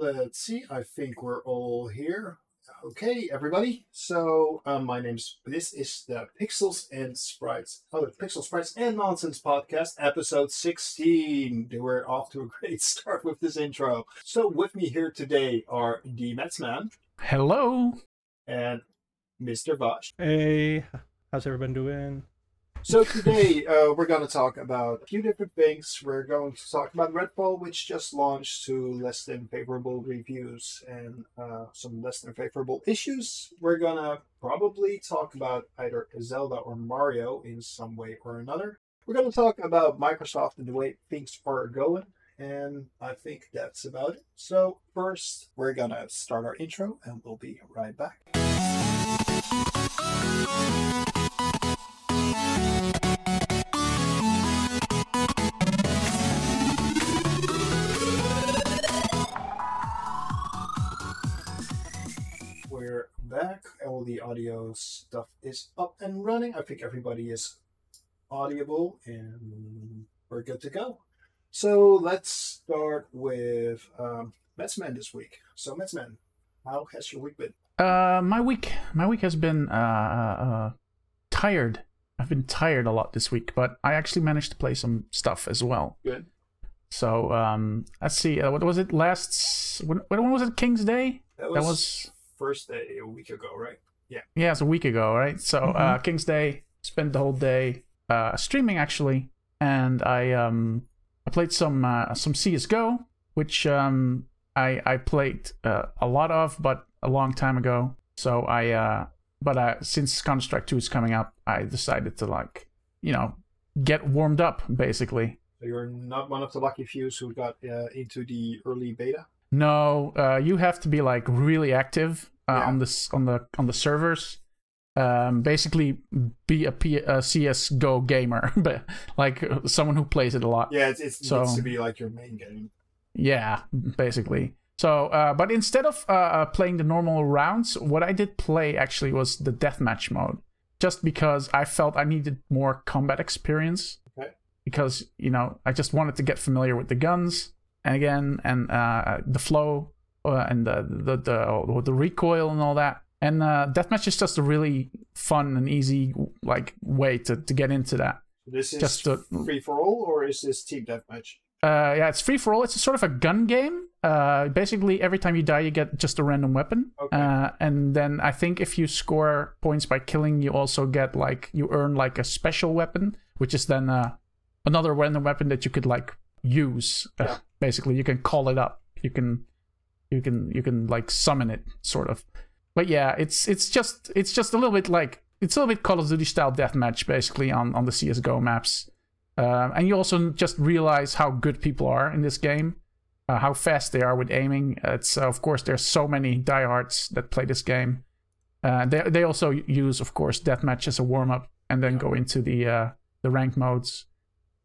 Let's see. I think we're all here. Okay, everybody. So, um, my name's this is the Pixels and Sprites, oh, the Pixel Sprites and Nonsense podcast, episode sixteen. We're off to a great start with this intro. So, with me here today are the Metsman Hello. and Mr. Vosh. Hey, how's everyone doing? So today uh, we're going to talk about a few different things. We're going to talk about Redfall, which just launched to less than favorable reviews and uh, some less than favorable issues. We're going to probably talk about either Zelda or Mario in some way or another. We're going to talk about Microsoft and the way things are going. And I think that's about it. So, first, we're going to start our intro and we'll be right back. Back. All the audio stuff is up and running. I think everybody is audible and we're good to go. So let's start with um, Metsman this week. So, Metsman, how has your week been? Uh, my week, my week has been uh, uh, uh, tired. I've been tired a lot this week, but I actually managed to play some stuff as well. Good. So um, let's see. Uh, what was it last? When, when was it? King's Day. That was, That was first day a week ago, right? yeah, Yeah, it's a week ago, right? So uh, King's Day. Spent the whole day uh, streaming actually, and I um I played some uh, some CS:GO, which um I I played uh, a lot of, but a long time ago. So I uh but uh, since Counter Strike 2 is coming up, I decided to like you know get warmed up basically. So you're not one of the lucky few who got uh, into the early beta. No, uh, you have to be like really active uh, Yeah. on this on the on the servers. Um, basically, be a, P- a CS:GO gamer, but like someone who plays it a lot. Yeah, it's, it So- needs to be like your main game. Yeah, basically. So, uh, but instead of uh, uh, playing the normal rounds, what I did play actually was the deathmatch mode, just because I felt I needed more combat experience. Okay. Because you know, I just wanted to get familiar with the guns again, and uh, the flow uh, and the the the, the recoil and all that. And uh, deathmatch is just a really fun and easy like way to to get into that. This is Just to- free for all, or is this team deathmatch? Uh, yeah, it's free for all. It's a sort of a gun game. Uh, basically, every time you die, you get just a random weapon. Okay. Uh, and then I think if you score points by killing, you also get like you earn like a special weapon, which is then uh, another random weapon that you could like use. Uh, Yeah. basically, you can call it up. You can, you can, you can like summon it, sort of. But yeah, it's it's just it's just a little bit like it's a little bit Call of Duty style deathmatch, basically on on the CS:GO maps. Um, and you also just realize how good people are in this game, uh, how fast they are with aiming. It's uh, of course there's so many diehards that play this game. Uh, they they also use of course deathmatch as a warm up, and then go into the uh, the rank modes.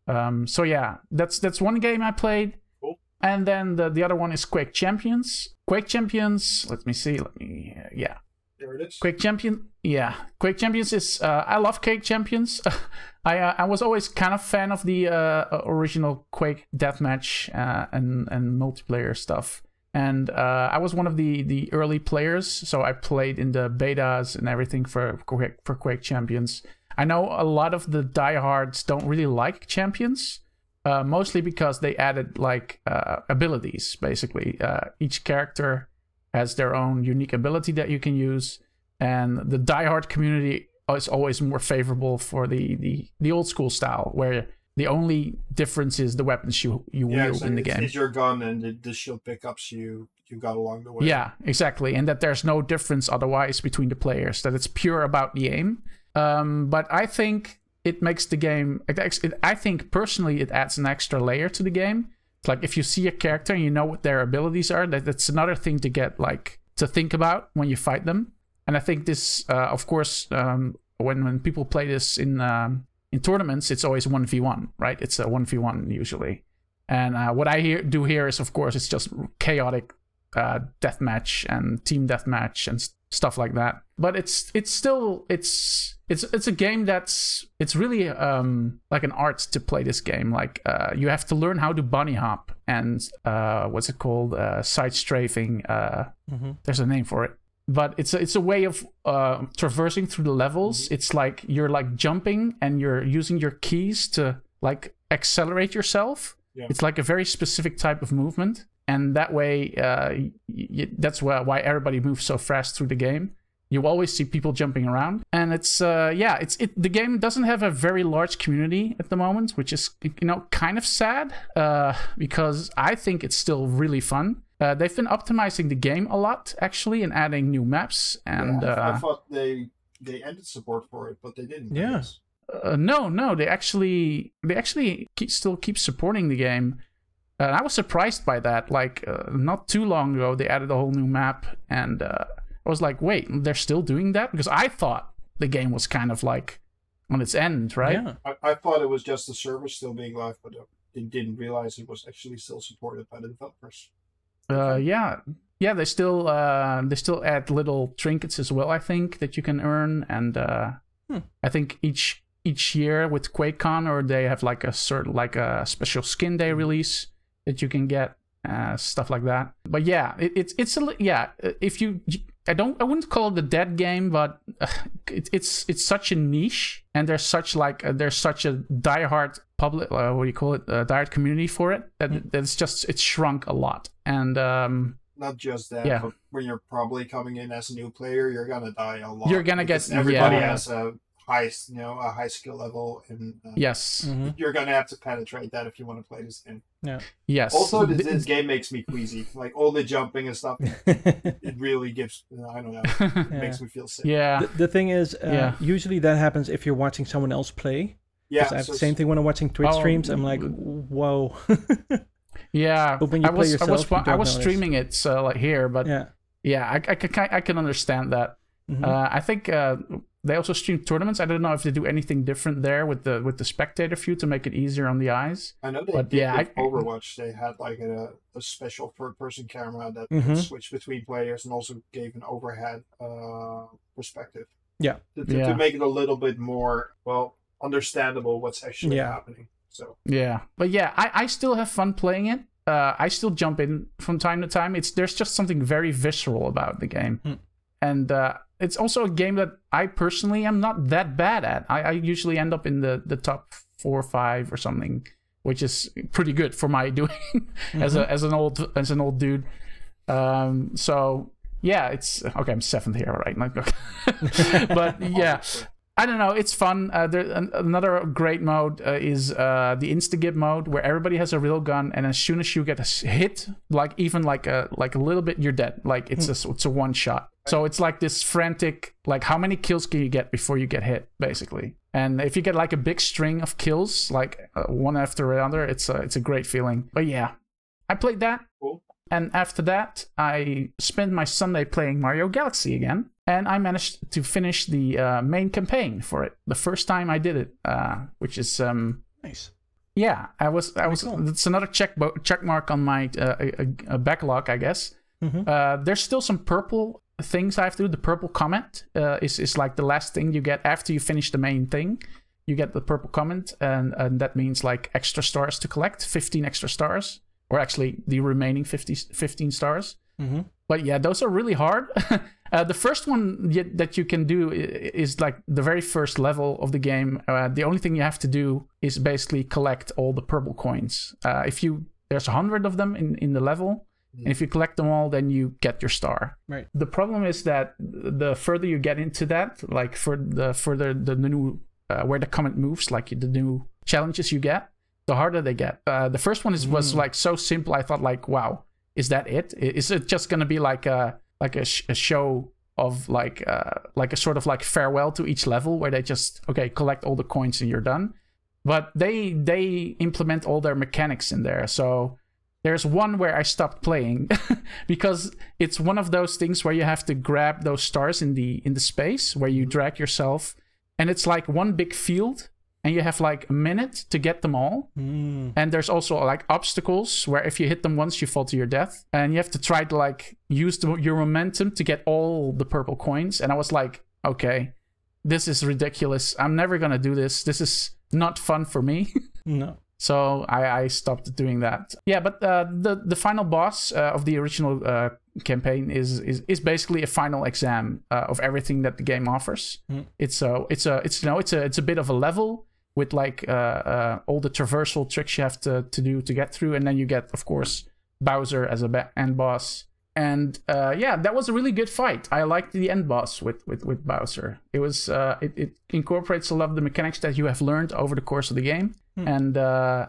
Um, so yeah, that's that's one game I played, Cool. and then the the other one is Quake Champions. Quake Champions. Let me see. Let me yeah. There it is. Quake Champion, yeah. Quake Champions is uh, I love Quake Champions. I uh, I was always kind of fan of the uh, original Quake deathmatch uh, and and multiplayer stuff. And uh, I was one of the the early players, so I played in the betas and everything for Quake, for Quake Champions. I know a lot of the diehards don't really like Champions, uh, mostly because they added like uh, abilities. Basically, uh, each character has their own unique ability that you can use, and the diehard community is always more favorable for the the, the old school style, where the only difference is the weapons you you Yeah, wield so in the game. it's your gun and the, the shield pickups you you got along the way. Yeah, exactly. And that there's no difference otherwise between the players, that it's pure about the aim. Um, but I think it makes the game, it, I think personally, it adds an extra layer to the game. It's like if you see a character and you know what their abilities are, that, that's another thing to get, like, to think about when you fight them. And I think this, uh, of course, um, when, when people play this in, um, in tournaments, it's always 1v1, right? It's a 1v1 usually. And uh, what I hear, do here is, of course, it's just chaotic uh, deathmatch and team deathmatch and s- stuff like that. But it's it's still it's it's it's a game that's it's really um like an art to play this game. Like uh, you have to learn how to bunny hop and uh, what's it called? Uh, side strafing. Uh, hmm there's a name for it but it's a, it's a way of uh, traversing through the levels it's like you're like jumping and you're using your keys to like accelerate yourself Yeah. it's like a very specific type of movement and that way uh, y- y- that's why, why everybody moves so fast through the game you always see people jumping around and it's uh yeah it's it the game doesn't have a very large community at the moment which is you know kind of sad uh because i think it's still really fun uh, they've been optimizing the game a lot actually and adding new maps and Yeah, I, I uh, thought they they ended support for it, but they didn't. Yes. Yeah. uh, no no they actually they actually keep, still keep supporting the game and i was surprised by that like uh, not too long ago they added a whole new map and uh, i was like wait they're still doing that because i thought the game was kind of like on its end right Yeah. I, I thought it was just the server still being live, but uh, they didn't realize it was actually still supported by the developers. uh, yeah yeah they still uh, they still add little trinkets as well i think that you can earn and uh, Hmm. i think each each year with quakecon or they have like a certain like a special skin day release that you can get uh, stuff like that but yeah it, it's it's a li- yeah uh, if you i don't i wouldn't call it a dead game but uh, it, it's it's such a niche and there's such like uh, there's such a diehard public uh, what do you call it uh, diehard community for it that, that it's just it's shrunk a lot and um Not just that, Yeah. but when you're probably coming in as a new player, you're gonna die a lot. You're gonna get- everybody yeah. has a high, you know, a high skill level, and uh, yes hmm you're gonna have to penetrate that if you want to play this game. Yeah. Yes Also, this, this game makes me queasy. Like all the jumping and stuff, it really gives. I don't know. It Yeah. makes me feel sick. yeah the, the thing is, uh, Yeah. usually that happens if you're watching someone else play. Yeah, 'Cause I have so the same thing when I'm watching Twitch Oh, streams. I'm like, whoa. yeah But when you i play was i yourself, was you I was notice. streaming it so like here but yeah, yeah. I, I can I can understand that Mhm. Uh, I think uh, they also stream tournaments. I don't know if they do anything different there with the with the spectator view to make it easier on the eyes. I know they But did yeah, with I- Overwatch. They had like a, a special third-person camera that Mhm. could switch between players and also gave an overhead uh, perspective. Yeah. To, to, Yeah. to make it a little bit more well understandable what's actually Yeah. happening. So Yeah, but yeah, I, I still have fun playing it. Uh, I still jump in from time to time. It's there's just something very visceral about the game, Hmm. and uh, it's also a game that I personally am not that bad at. I, I usually end up in the the top four or five or something, which is pretty good for my doing as a as an old as an old dude. Um, so yeah, it's okay. I'm seventh here, all right? But yeah, I don't know. It's fun. Uh, there, an, another great mode uh, is uh, the Instagib mode, where everybody has a real gun, and as soon as you get hit, like even like a like a little bit, you're dead. Like it's a it's a one shot. So it's like this frantic, like how many kills can you get before you get hit, basically. And if you get like a big string of kills, like uh, one after another, it's a it's a great feeling. But yeah, I played that. Cool. And after that, I spent my Sunday playing Mario Galaxy again, and I managed to finish the uh, main campaign for it. The first time I did it, uh, which is um, Nice. yeah, I was I was. cool. It's another check bo- check mark on my uh, backlog, I guess. Mhm. Uh, there's still some purple things I have to do. The purple comet uh, is is like the last thing you get after you finish the main thing. You get the purple comet, and and that means like extra stars to collect, 15 extra stars, or actually the remaining 50, 15 stars. hmm But yeah, those are really hard. uh, the first one that you can do is like the very first level of the game. Uh, the only thing you have to do is basically collect all the purple coins. Uh, if you there's a hundred of them in in the level, and if you collect them all, then you get your star. Right. The problem is that the further you get into that, like for the further the new uh, where the comet moves, like the new challenges you get, the harder they get. Uh, the first one is was Mm. like so simple. I thought like, wow, is that it? Is it just gonna be like a like a, sh- a show of like uh, like a sort of like farewell to each level where they just okay collect all the coins and you're done? But they they implement all their mechanics in there, so there's one where I stopped playing because it's one of those things where you have to grab those stars in the in the space where you drag yourself. And it's like one big field and you have like a minute to get them all Mm. and there's also like obstacles where if you hit them once you fall to your death and you have to try to like use the, your momentum to get all the purple coins and i was like okay this is ridiculous i'm never gonna do this this is not fun for me No. So I, I stopped doing that. Yeah, but uh, the the final boss uh, of the original uh, campaign is, is is basically a final exam uh, of everything that the game offers. Mm. It's a it's a it's you know it's a it's a bit of a level with like uh, uh, all the traversal tricks you have to to do to get through, and then you get of course Bowser as a end boss. And uh, yeah, that was a really good fight. I liked the end boss with with, with Bowser. It was uh, it, it incorporates a lot of the mechanics that you have learned over the course of the game, Hmm. and uh,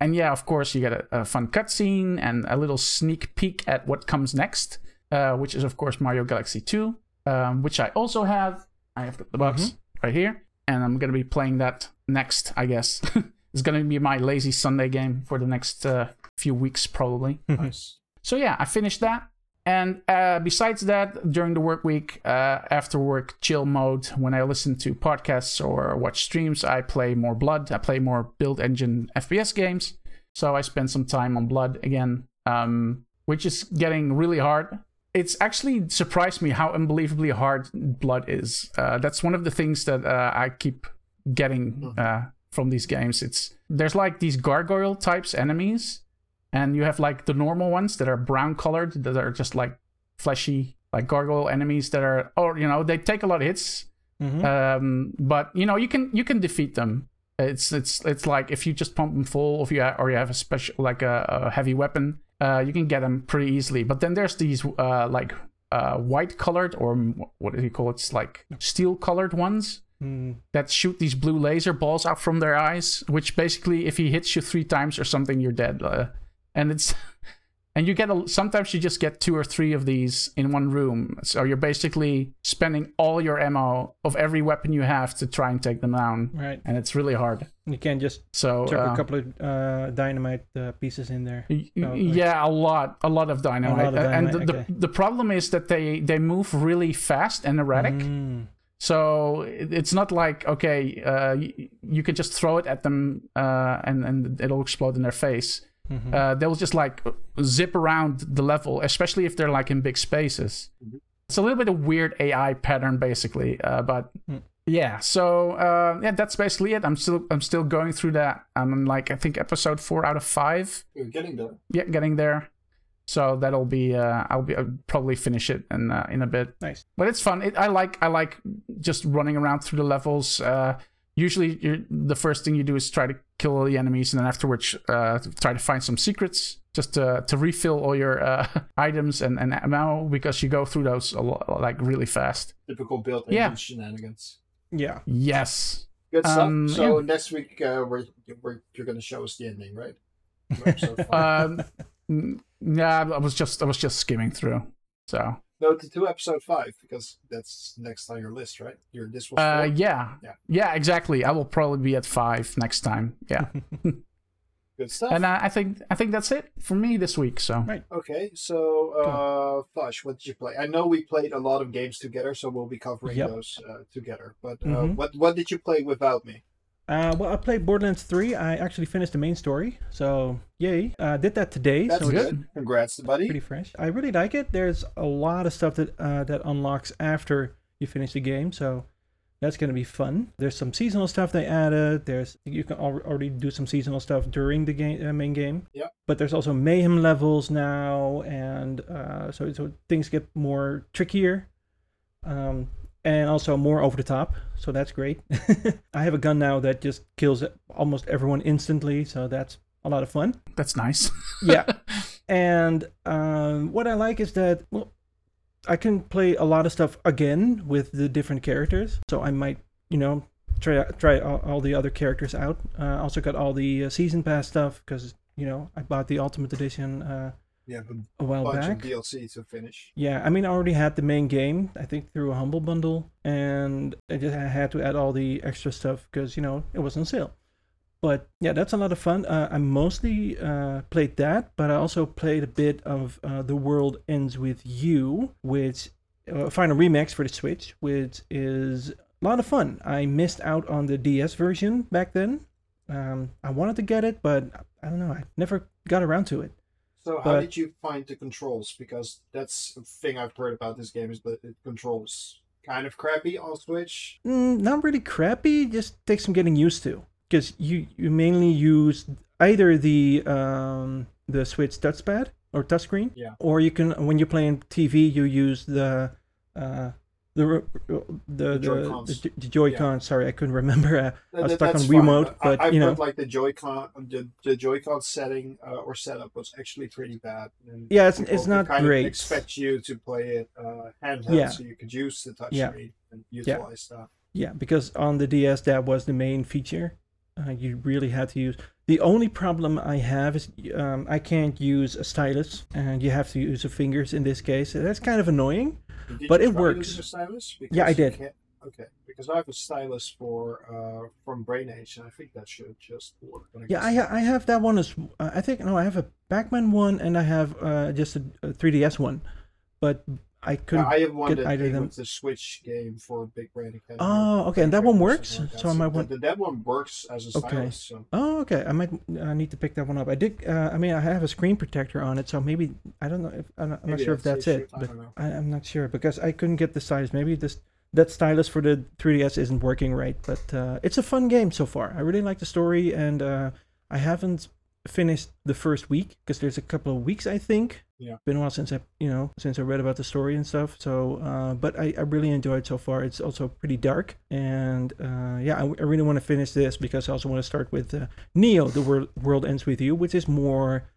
and yeah, of course, you get a, a fun cutscene and a little sneak peek at what comes next, uh, which is of course Mario Galaxy 2, um, which I also have. I have the box right here, and I'm gonna be playing that next. I guess it's gonna be my lazy Sunday game for the next uh, few weeks probably. Nice. So yeah, I finished that. And uh, besides that, during the work week, uh, after work chill mode, when I listen to podcasts or watch streams, I play more Blood. I play more build engine FPS games. So I spend some time on Blood again, um, which is getting really hard. It's actually surprised me how unbelievably hard Blood is. Uh, that's one of the things that uh, I keep getting uh, from these games. It's there's like these gargoyle types enemies and you have like the normal ones that are brown colored that are just like fleshy like gargoyle enemies that are or you know they take a lot of hits Mhm. um but you know you can you can defeat them it's it's it's like if you just pump them full if you or you have a special like a, a heavy weapon uh you can get them pretty easily but then there's these uh like uh white colored or what do you call it it's like steel colored ones Mm. that shoot these blue laser balls out from their eyes, which basically, if he hits you three times or something, you're dead. Uh, and it's and you get a, sometimes you just get two or three of these in one room, so you're basically spending all your ammo of every weapon you have to try and take them down, Right. and it's really hard. You can just So chuck uh, a couple of uh, dynamite uh, pieces in there. Yeah, a lot, a lot of dynamite, lot of and the, dynamite, the, the problem is that they they move really fast and erratic. Mm. So it's not like okay, uh, you, you can just throw it at them uh, and and it'll explode in their face. Mhm. Uh, they'll just like zip around the level, especially if they're like in big spaces. Mhm. It's a little bit of weird AI pattern, basically. Uh, but Hmm. yeah, so uh, yeah, that's basically it. I'm still I'm still going through that. I'm like I think episode four out of five. You're getting there. Yeah, getting there. So that'll be uh, I'll be I'll probably finish it in uh, in a bit Nice. but it's fun. It, I like I like just running around through the levels. Usually, you're, the first thing you do is try to kill all the enemies, and then afterwards, uh, try to find some secrets just to, to refill all your uh, items and, and ammo because you go through those a lot, like really fast. Typical build Yeah. shenanigans. Yeah. Yes. Good stuff. Um, so next week, uh, we're, we're, you're going to show us the ending, right? Of episode five. Um, yeah, I was just I was just skimming through. So no, to, to episode five because that's next on your list, right? Your this was uh, yeah, Yeah. yeah, exactly. I will probably be at five next time. Yeah, good stuff. and uh, I think I think that's it for me this week. So. Right. Okay, so uh, Flush, what did you play? I know we played a lot of games together, so we'll be covering Yep. those uh, together. But uh, Mhm. what what did you play without me? Uh, well, I played Borderlands 3. I actually finished the main story, so yay! Uh, did that today, That's so good. Congrats, buddy. pretty fresh. I really like it. There's a lot of stuff that uh, that unlocks after you finish the game, so that's gonna be fun. There's some seasonal stuff they added. There's you can al- already do some seasonal stuff during the game uh, main game. Yep. But there's also mayhem levels now, and uh, so so things get more trickier. Um, and also more over the top, so that's great. I have a gun now that just kills almost everyone instantly, so that's a lot of fun That's nice. yeah and um, what i like is that well i can play a lot of stuff again with the different characters so i might you know try try all, all the other characters out uh, also got all the uh, season pass stuff because you know i bought the ultimate edition uh, Yeah, a while bunch back of DLC to finish. yeah, I mean, I already had the main game, I think, through a Humble Bundle, and I just I had to add all the extra stuff because, you know, it was on sale. But yeah, that's a lot of fun. Uh, I mostly uh, played that, but I also played a bit of uh, The World Ends With You, which, uh, final remix for the Switch, which is a lot of fun. I missed out on the DS version back then. Um, I wanted to get it, but I don't know, I never got around to it. So, how But- did you find the controls? Because that's a thing I've heard about this game is that it controls kind of crappy on Switch. Mm, not really crappy, just takes some getting used to. because you you mainly use either the um, the Switch touchpad or touchscreen, Yeah. or you can when you're playing TV, you use the uh, the the the, the, the, Joy-Con. Sorry, I couldn't remember. Uh, I was That- stuck on Wiimote, fine. but I, I you know, like the Joy-Con, the, the Joy-Con setting uh, or setup was actually pretty bad. And Yeah, it's- it's not kind great. Of expect you to play it uh, handheld, Yeah. so you could use the touch Yeah. screen and utilize that. Yeah, because on the DS that was the main feature. Uh, you really had to use. The only problem I have is um, I can't use a stylus, and you have to use your fingers in this case. That's kind of annoying. Did But it works. using a stylus? Yeah, I did. Okay, because I have a stylus for uh, from Brain Age, and I think that should just work. but Yeah, I ha- I have that one as uh, I think no, I have a Pac-Man one and I have uh, just a, a 3DS one, but I couldn't. I have one get that either came them. with the Switch game for Big Brain Academy. Oh, okay, and that one works? like So I might want- that, that one works as a Okay. stylus. So. Oh, okay. I might uh, need to pick that one up. I did. Uh, I mean, I have a screen protector on it, so maybe I don't know. If, I'm not, I'm not sure if that's it, but don't know. I, I'm not sure because I couldn't get the stylus. Maybe this that stylus for the 3DS isn't working right, but uh, it's a fun game so far. I really like the story, and uh, I haven't finished the first week because there's a couple of weeks I think. Yeah. Been a while since I you know since I read about the story and stuff. So, uh, but I, I really enjoyed it so far. It's also pretty dark, and uh, yeah, I, I really want to finish this because I also want to start with uh, Neo: The World World Ends with You, which is more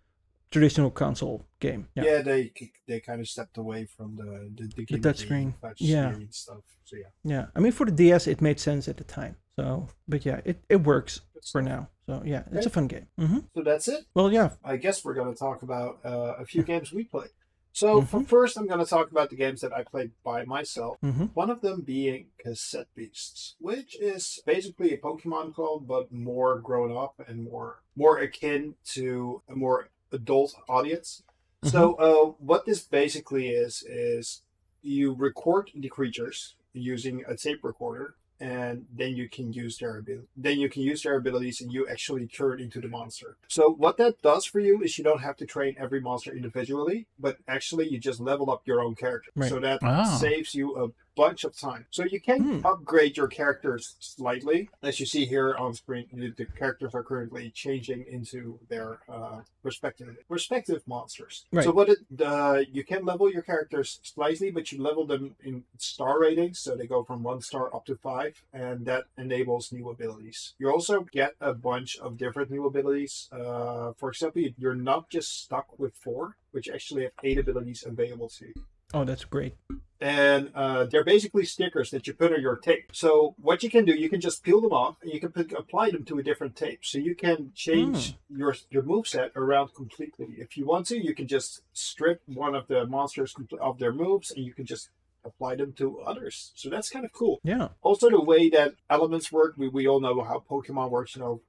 traditional console game. Yeah, they they kind of stepped away from the the, the, gimmicky touchscreen. touch Yeah. screen stuff. So yeah, Yeah, I mean for the DS it made sense at the time. So, but yeah, it, it works for now. So yeah, it's a fun game. hmm So that's it. Well, yeah. I guess we're going to talk about uh, a few games we played. So for first, I'm going to talk about the games that I played by myself. hmm One of them being Cassette Beasts, which is basically a Pokemon clone, but more grown up and more more akin to a more adult audience. So uh, what this basically is is you record the creatures using a tape recorder, and then you can use their ability. Then you can use their abilities, and you actually turn into the monster. So what that does for you is you don't have to train every monster individually, but actually you just level up your own character. Right. So that Ah. saves you a bunch of time. So you can Hmm. upgrade your characters slightly, as you see here on screen. The, the characters are currently changing into their uh, respective respective monsters. Right. So what it uh, you can level your characters slightly, but you level them in star ratings, so they go from one star up to five, and that enables new abilities. You also get a bunch of different new abilities. Uh, for example, you're not just stuck with four, which actually have eight abilities available to you Oh, that's great. and uh, they're basically stickers that you put on your tape. So what you can do, you can just peel them off, and you can put, apply them to a different tape. So you can change your your move set around completely. If you want to, you can just strip one of the monsters compl- of their moves, and you can just apply them to others. So that's kind of cool. Yeah. Also, the way that elements work, we, we all know how Pokemon works. You know,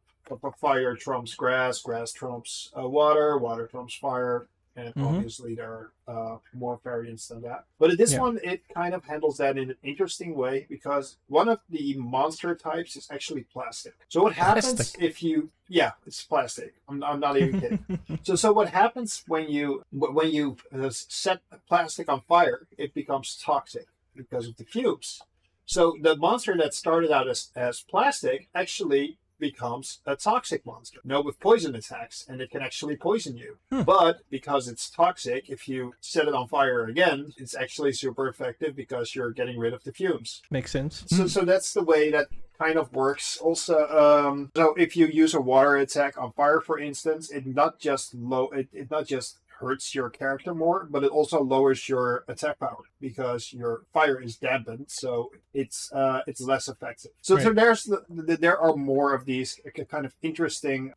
fire trumps grass, grass trumps uh, water, water trumps fire, and Mhm. obviously there are uh, more variants than that. But this Yeah. one, it kind of handles that in an interesting way because one of the monster types is actually plastic. So what happens Plastic. if you? Yeah, it's plastic. I'm, I'm not even kidding. So, so what happens when you when you uh, set plastic on fire? It becomes toxic because of the cubes. So the monster that started out as, as plastic actually becomes a toxic monster. No, with poison attacks, and it can actually poison you. Hmm. But because it's toxic, if you set it on fire again, it's actually super effective because you're getting rid of the fumes. Makes sense. So, so that's the way that kind of works. Also, um, so if you use a water attack on fire, for instance, it not just low, it, it not just hurts your character more, but it also lowers your attack power because your fire is dampened, so it's uh, it's less effective. So, so Right. there's the, the, there are more of these kind of interesting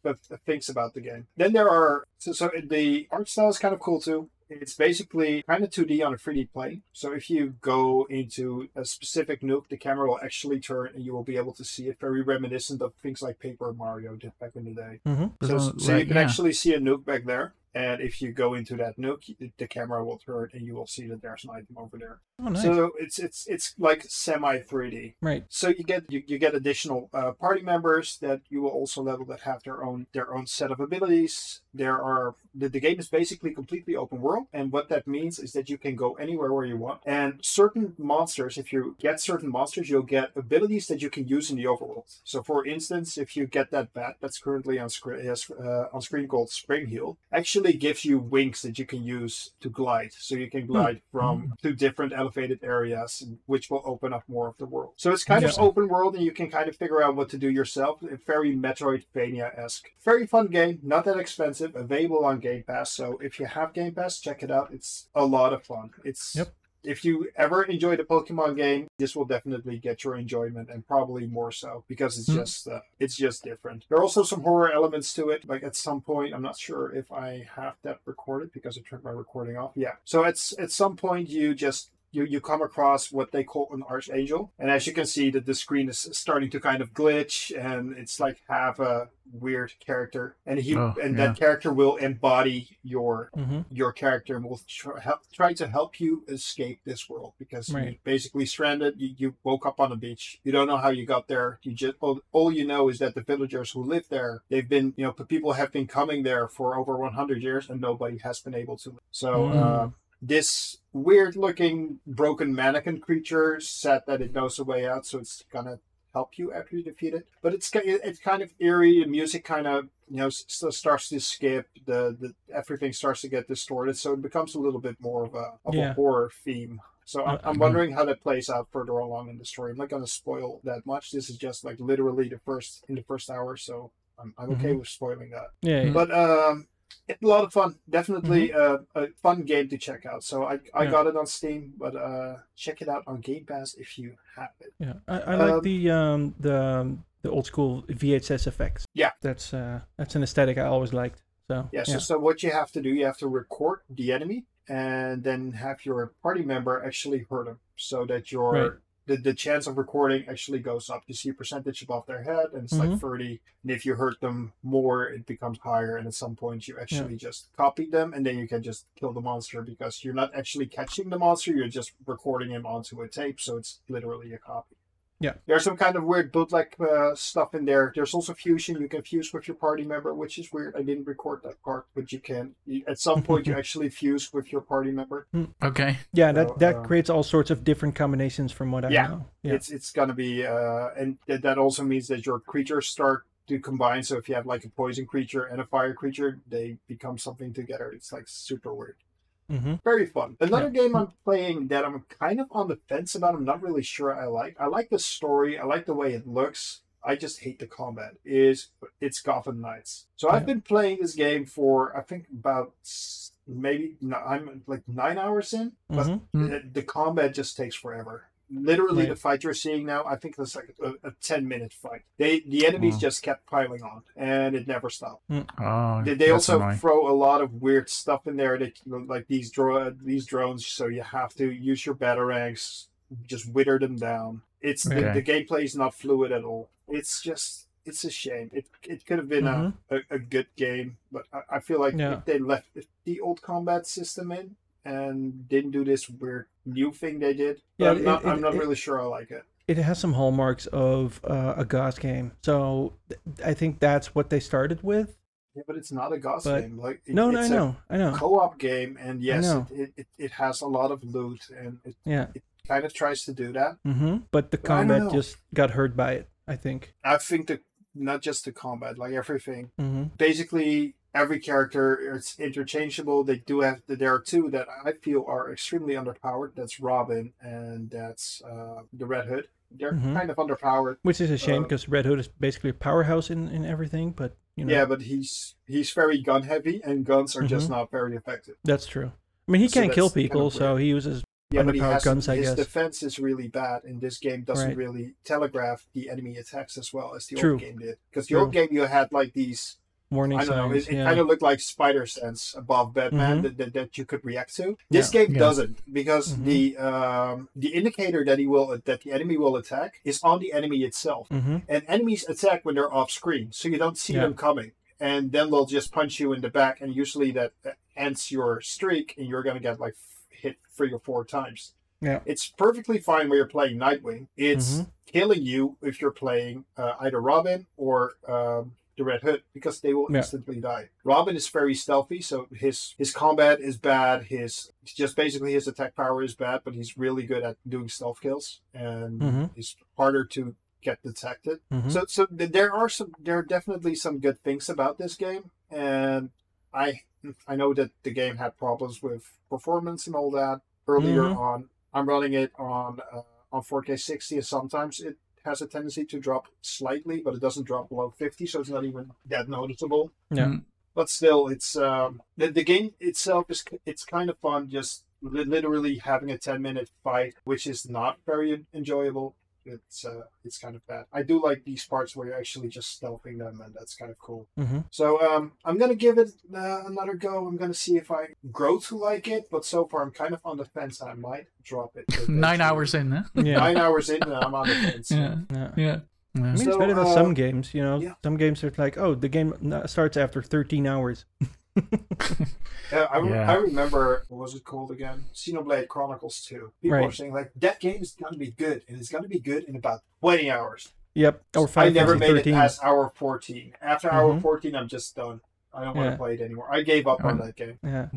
things about the game. Then there are so, so the art style is kind of cool too. It's basically kind of 2D on a 3D plane. So if you go into a specific nuke, the camera will actually turn and you will be able to see it. Very reminiscent of things like Paper Mario did back in the day. hmm So, So, so you can yeah. actually see a nuke back there. And if you go into that nook, the camera will turn, and you will see that there's an item over there. Oh, nice. So it's it's it's like semi 3D. right. So you get you, you get additional uh, party members that you will also level that have their own their own set of abilities. There are the, the game is basically completely open world, and what that means is that you can go anywhere where you want. And certain monsters, if you get certain monsters, you'll get abilities that you can use in the overworld. So, for instance, if you get that bat that's currently on screen uh, on screen called Springheel, actually gives you wings that you can use to glide. So you can hmm. glide from hmm. two different elevated areas, which will open up more of the world. So it's kind of open world, and you can kind of figure out what to do yourself. Very Metroidvania esque. Very fun game, not that expensive, available on Game Pass. So if you have Game Pass, check it out. It's a lot of fun. It's Yep. If you ever enjoyed a Pokemon game, this will definitely get your enjoyment, and probably more so because it's Hmm. just uh, it's just different. There are also some horror elements to it. Like at some point, I'm not sure if I have that recorded because I turned my recording off. Yeah. So it's at some point you just you, you come across what they call an archangel and as you can see that the screen is starting to kind of glitch and it's like have a weird character and he Oh, and yeah. that character will embody your mm-hmm. your character and will try, help, try to help you escape this world because you're Right. basically stranded. You, you woke up on a beach. You don't know how you got there. You just all, all you know is that the villagers who live there, they've been you know people have been coming there for over 100 years and nobody has been able to. So Mm. uh, this weird looking broken mannequin creature said that it knows a way out, so it's gonna help you after you defeat it. But it's it's kind of eerie. The music kind of you know starts to skip. The the everything starts to get distorted, so it becomes a little bit more of a of Yeah. a horror theme. So I'm, Uh, I'm mhm. wondering how that plays out further along in the story. I'm not gonna spoil that much. This is just like literally the first in the first hour, so I'm, I'm okay with spoiling that. Yeah. yeah. But um, a lot of fun. Definitely uh, a fun game to check out. So I, I Mm-hmm. Yeah. got it on Steam, but uh, check it out on Game Pass if you have it. Yeah, I, I like Um, the um the um, the old school VHS effects. Yeah. that's uh that's an aesthetic I always liked. So Yeah. So, so what you have to do, you have to record the enemy and then have your party member actually hurt him, so that your Right. The, the chance of recording actually goes up. You see a percentage above their head, and it's like Mhm. 30. And if you hurt them more, it becomes higher. And at some point, you actually just copy them, and then you can just kill the monster because you're not actually catching the monster, you're just recording him onto a tape. So it's literally a copy. Yeah. There's some kind of weird bootleg uh, stuff in there. There's also fusion. You can fuse with your party member, which is weird. I didn't record that part, but you can. At some point, you actually fuse with your party member. Okay. yeah, that So, that uh, creates all sorts of different combinations from what I Yeah. know. Yeah, It's it's gonna be, uh, and th- that also means that your creatures start to combine. So if you have like a poison creature and a fire creature, they become something together. It's like super weird. Hmm Very fun. Another game I'm playing that I'm kind of on the fence about. I'm not really sure I like. I like the story. I like the way it looks. I just hate the combat. Is it's Gotham Knights. So I've been playing this game for I think about maybe I'm like nine hours in, but hmm Mm. the, the combat just takes forever. Literally, Right. the fight you're seeing now, I think it's like a, a ten minute fight. They the enemies Wow. just kept piling on, and it never stopped. Oh, They, they also annoying. throw a lot of weird stuff in there. That like these draw these drones, so you have to use your batarangs, just wither them down. It's the, Okay. the gameplay is not fluid at all. It's just it's a shame. It it could have been a, a, a good game, but I, I feel like Mm-hmm. Yeah. if they left the old combat system in and didn't do this weird new thing they did, Yeah, I'm it- not, it- I'm not it- really sure I like it. It has some hallmarks of uh, a GOS game, so th- I think that's what they started with. Yeah, but it's not a GOS But- game. Like it- No, no, I know, I know. co-op game, and yes, it, it, it, it has a lot of loot, and it Yeah. kind of tries to do that. hmm But the But combat just got hurt by it. I think. I think the not just the combat, like everything. hmm Basically, every character is interchangeable. They do have there are two that I feel are extremely underpowered. That's Robin and that's uh, the Red Hood. They're Mhm. kind of underpowered. Which is a shame Uh, because Red Hood is basically a powerhouse in, in everything. But you know, Yeah, but he's he's very gun heavy, and guns are just Mhm. not very effective. that's true. I mean, he So can't kill that's kind of people, so he uses. Yeah, but he Underpowered has guns, I his guess. defense is really bad, and this game doesn't Right. really telegraph the enemy attacks as well as the True. old game did. Because the old game you had like these Warning I don't know. signs. It, it yeah. kind of looked like spider sense above Batman Mhm. that, that, that you could react to. This Yeah. game Yeah. doesn't because Mhm. the um, the indicator that he will that the enemy will attack is on the enemy itself, mm-hmm. and enemies attack when they're off screen, so you don't see them coming. and then they'll just punch you in the back, and usually that ends your streak, and you're gonna get like hit three or four times. Yeah. It's perfectly fine when you're playing Nightwing. It's Mhm. killing you if you're playing uh, either Robin or um, the Red Hood because they will Yeah. instantly die. Robin is very stealthy, so his his combat is bad. His just basically his attack power is bad, but he's really good at doing stealth kills, and mm-hmm. he's harder to get detected. Mhm. So so there are some there are definitely some good things about this game, and I I know that the game had problems with performance and all that earlier Mhm. on. I'm running it on uh, on 4K 60, and sometimes it has a tendency to drop slightly, but it doesn't drop below 50, so it's not even that noticeable. Yeah. Mm. But still, it's um, the, the game itself is it's kind of fun. Just li- literally having a 10 minute fight, which is not very enjoyable. It's uh, it's kind of bad. I do like these parts where you're actually just stealthing them, and that's kind of cool. Mhm. So um, I'm gonna give it uh, another go. I'm gonna see if I grow to like it. But so far, I'm kind of on the fence. and I might drop it. Nine hours in, huh? Yeah. Nine hours in, and I'm on the fence. Yeah. Yeah. Yeah. I mean, So, it's better than uh, some games, you know. yeah. Some games are like, oh, the game starts after 13 hours. Yeah, I, re- Yeah. I remember what was it called again? Xenoblade Chronicles 2. People Right. are saying like that game is gonna be good, and it's gonna be good in about 20 hours. Yep. Or I Final never Fantasy made 13. it past hour 14. After hour Mhm. 14, I'm just done. I don't want to Yeah. play it anymore. I gave up on Um, that game. Yeah.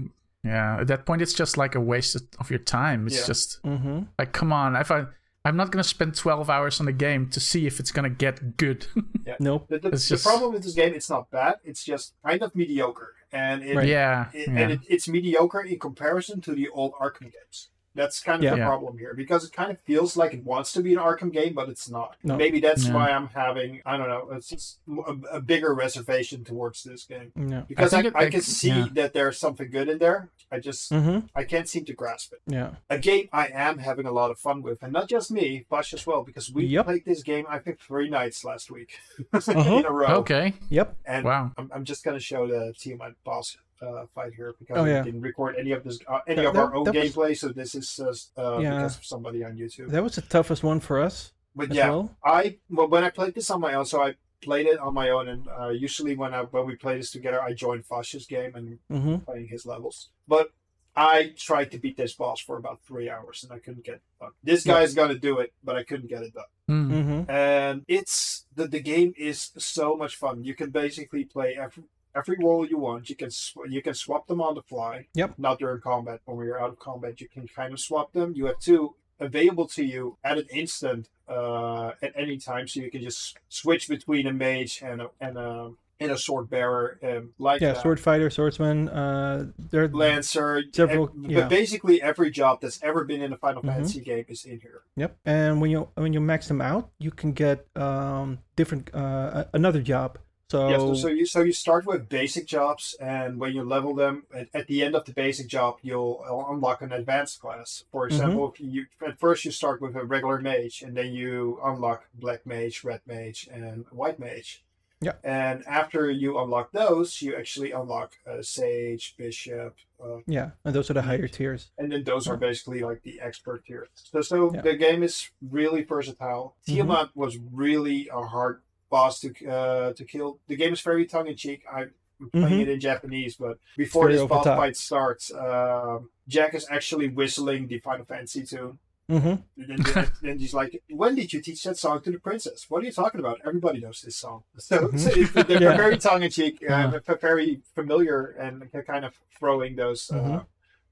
Yeah. At that point, it's just like a waste of your time. It's Yeah. just Mm-hmm. like, come on. If I, I'm not gonna spend 12 hours on a game to see if it's gonna get good. yeah. Nope. The, the, It's the just- problem with this game, it's not bad. It's just kind of mediocre, and it, Right. yeah. it- yeah. and it, it's mediocre in comparison to the old Arkham games. That's kind of Yeah. the problem here because it kind of feels like it wants to be an Arkham game, but it's not. No. Maybe that's Yeah. why I'm having I don't know. It's just a, a bigger reservation towards this game Yeah. because I, think I, it- can like, see yeah. that there's something good in there. I just Mm-hmm. I can't seem to grasp it. Yeah. A game I am having a lot of fun with, and not just me, Bush as well, because we Yep. played this game I think three nights last week Uh-huh. in a row. Okay. Yep. And Wow. I'm, I'm just gonna show the team my boss uh, fight here because Oh, we yeah. didn't record any of this uh, any That- of our that- own that was- gameplay, so this is uh, Yeah. because of somebody on YouTube. That was the toughest one for us But yeah, well. I well when I played this on my own, so I played it on my own, and uh, usually when I when we play this together, I join Fosh's game and Mm-hmm. playing his levels. But I tried to beat this boss for about three hours, and I couldn't get it done. This Yeah. guy's gonna do it, but I couldn't get it done. Hmm. Mm-hmm. and it's the the game is so much fun. You can basically play every every role you want. You can sw- you can swap them on the fly. Yep. Not during combat. When we're out of combat, you can kind of swap them. You have two available to you at an instant uh, at any time, so you can just switch between a mage and a and a and a sword bearer um, like Yeah. that. Sword fighter, swordsman. Uh, they're Lancer, Several- ev- yeah. but basically every job that's ever been in a Final Mhm. Fantasy game is in here. Yep. And when you when you max them out, you can get um different uh another job. So, Yeah, so, so you so you start with basic jobs, and when you level them, at, at the end of the basic job, you'll unlock an advanced class. For example, if you at first you start with a regular mage, and then you unlock black mage, red mage, and white mage. Yeah. And after you unlock those, you actually unlock a sage, bishop, uh, yeah, and those are the higher tiers. and then those are basically like the expert tiers. So, so Yeah. the game is really versatile. Mhm. Tiamat was really a hard boss to uh, to kill. The game is very tongue in cheek. I'm playing Mhm. it in Japanese, but before this boss fight starts, um, Jack is actually whistling the Final Fantasy tune. Mm-hmm. And then, then he's like, "When did you teach that song to the princess? What are you talking about? Everybody knows this song." So, so it's, they're Mm-hmm. Yeah. very tongue in cheek, uh, Yeah. v- very familiar, and kind of throwing those uh, Mhm.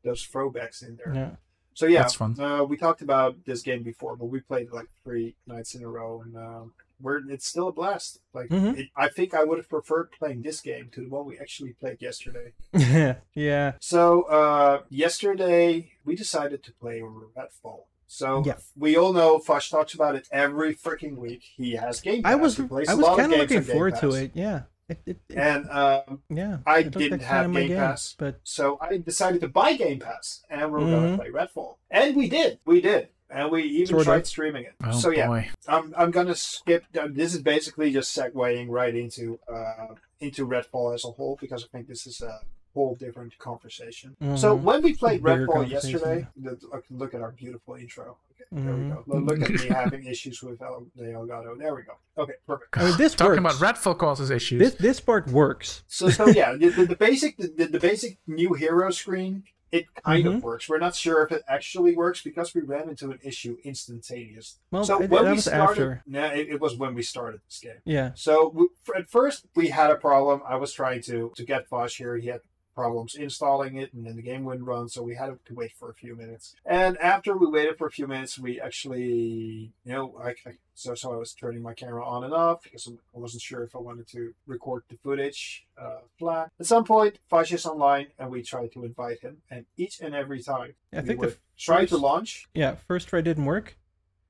those throwbacks in there. Yeah. So yeah. Uh, we talked about this game before, but we played like three nights in a row, and um, we're it's still a blast. Like Mhm. it, I think I would have preferred playing this game to the one we actually played yesterday. yeah. Yeah. So uh, yesterday we decided to play Redfall. So Yeah. we all know Fush talks about it every freaking week. He has Game Pass. I was I was kind of looking forward to it. Yeah. It, it, it- And um, yeah. I it didn't have kinda Game Pass. but So I decided to buy Game Pass, and we are Mhm. going to play Redfall, and we did, we did, and we even Sort of. tried streaming it. Oh so yeah, boy. I'm I'm gonna skip. This is basically just segueing right into uh into Redfall as a whole because I think this is a whole different conversation. So Mhm. when we played Redfall yesterday, the, look, look at our beautiful intro. Okay, there we go. Look, look at me having issues with El, the Elgato. There we go. Okay, perfect. I mean, this Talking works. about Redfall causes issues. This this part works. So, so yeah, the, the, the basic the, the, the basic new hero screen it kind Mhm. of works. We're not sure if it actually works because we ran into an issue instantaneous. Well, so it- when we was started, after. Nah, it, it was when we started this game. Yeah. So we, at first we had a problem. I was trying to to get Vosh here. He had problems installing it, and then the game wouldn't run. So we had to wait for a few minutes. And after we waited for a few minutes, we actually, you know, I, I so so I was turning my camera on and off because I wasn't sure if I wanted to record the footage uh, flat. At some point, Vosh is online, and we tried to invite him. And each and every time, I we think the would try to launch. yeah first try didn't work.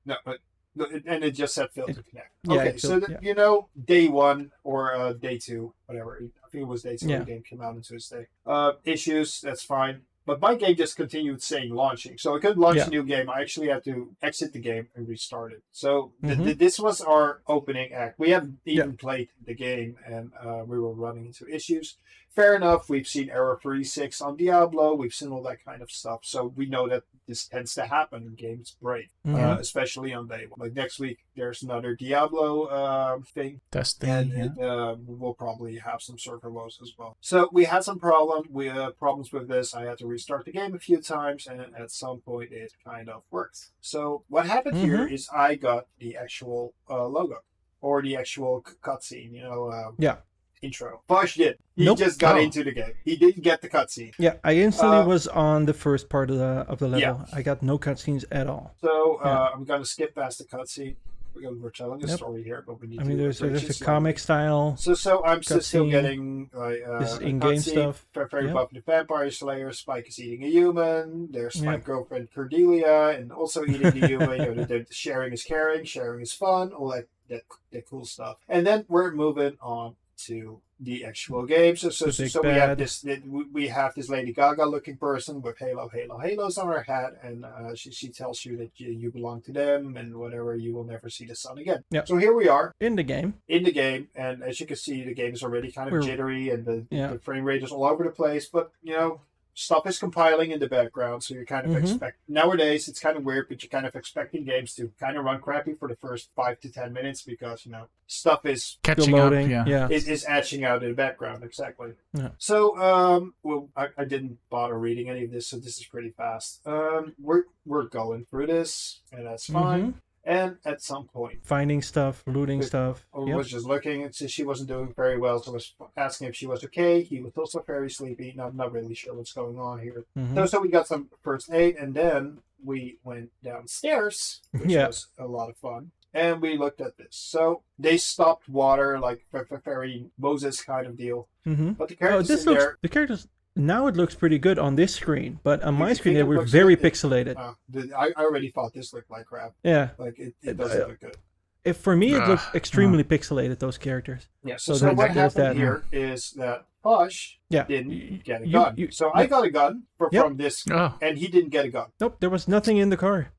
No, but and it just said failed to connect. yeah, okay, so that, yeah. you know, day one or uh, day two, whatever. I think it was day two. Yeah. The game came out on Tuesday. Uh, issues. That's fine. But my game just continued saying launching, so I couldn't launch Yeah. a new game. I actually had to exit the game and restart it. So Mhm. th- this was our opening act. We haven't even Yeah. played the game, and uh, we were running into issues. Fair enough. We've seen error 36 on Diablo. We've seen all that kind of stuff. So we know that this tends to happen in games break Mhm. uh, especially on day one. Like next week, there's another Diablo um thing, Testing. and yeah. it, uh, we'll probably have some server woes as well. So we had some problem, we uh, problems with this. I had to restart the game a few times, and at some point, it kind of works. So what happened here is I got the actual uh, logo or the actual c- cutscene. You know. Um, Yeah. Intro. Bosch did. He Nope. just got Oh. into the game. He didn't get the cutscene. Yeah, I instantly Uh, was on the first part of the of the level. Yeah. I got no cutscenes at all. So uh, Yeah. I'm gonna skip past the cutscene. We're, telling a Yep. story here, but we need to I mean, there's there's a slowly. comic style. So, so I'm still, still getting like uh, This in-game stuff. Fairy Yep. The Vampire Slayer. Spike is eating a human. There's my Yep. girlfriend Cordelia, and also eating the human. You know, sharing is caring, sharing is fun, all that that that cool stuff. And then we're moving on to the actual game. So, so, so, so we have this. We we have this Lady Gaga looking person with Halo, Halo, Halos on her hat, and uh, she she tells you that you, you belong to them, and whatever you will never see the sun again. Yep. So here we are In the game, in the game, and as you can see, the game is already kind of We're- jittery, and the, Yeah. the frame rate is all over the place. But you know, stuff is compiling in the background, so you're kind of Mhm. expect. Nowadays, it's kind of weird, but you're kind of expecting games to kind of run crappy for the first five to ten minutes because you know stuff is still Catching up. loading. Yeah. yeah. is, is etching out in the background exactly. Yeah. So, um, well, I, I didn't bother reading any of this, so this is pretty fast. Um, we're we're going through this, and that's fine. Mhm. And at some point. Finding stuff, looting Good. stuff. I Yep. was just looking and she wasn't doing very well, so I was asking if she was okay. He was also very sleepy. Not not really sure what's going on here. Mhm. So so we got some first aid, and then we went downstairs, which Yeah. was a lot of fun. And we looked at this. So they stopped water, like very Moses kind of deal. Mhm. But the Oh, characters this in looks there, the characters now it looks pretty good on this screen, but on my screen it they were looks very good? It- pixelated. uh, I, I already thought this looked like crap. yeah, Like it, It- it doesn't uh, look good. if for me it Ugh, looked extremely pixelated. Those characters. Yeah. So, so so there- what happened that. here is that Hush Yeah. didn't get a you- gun. you- so I got a gun for, Yep. from this, Oh, and he didn't get a gun. Nope, there was nothing in the car.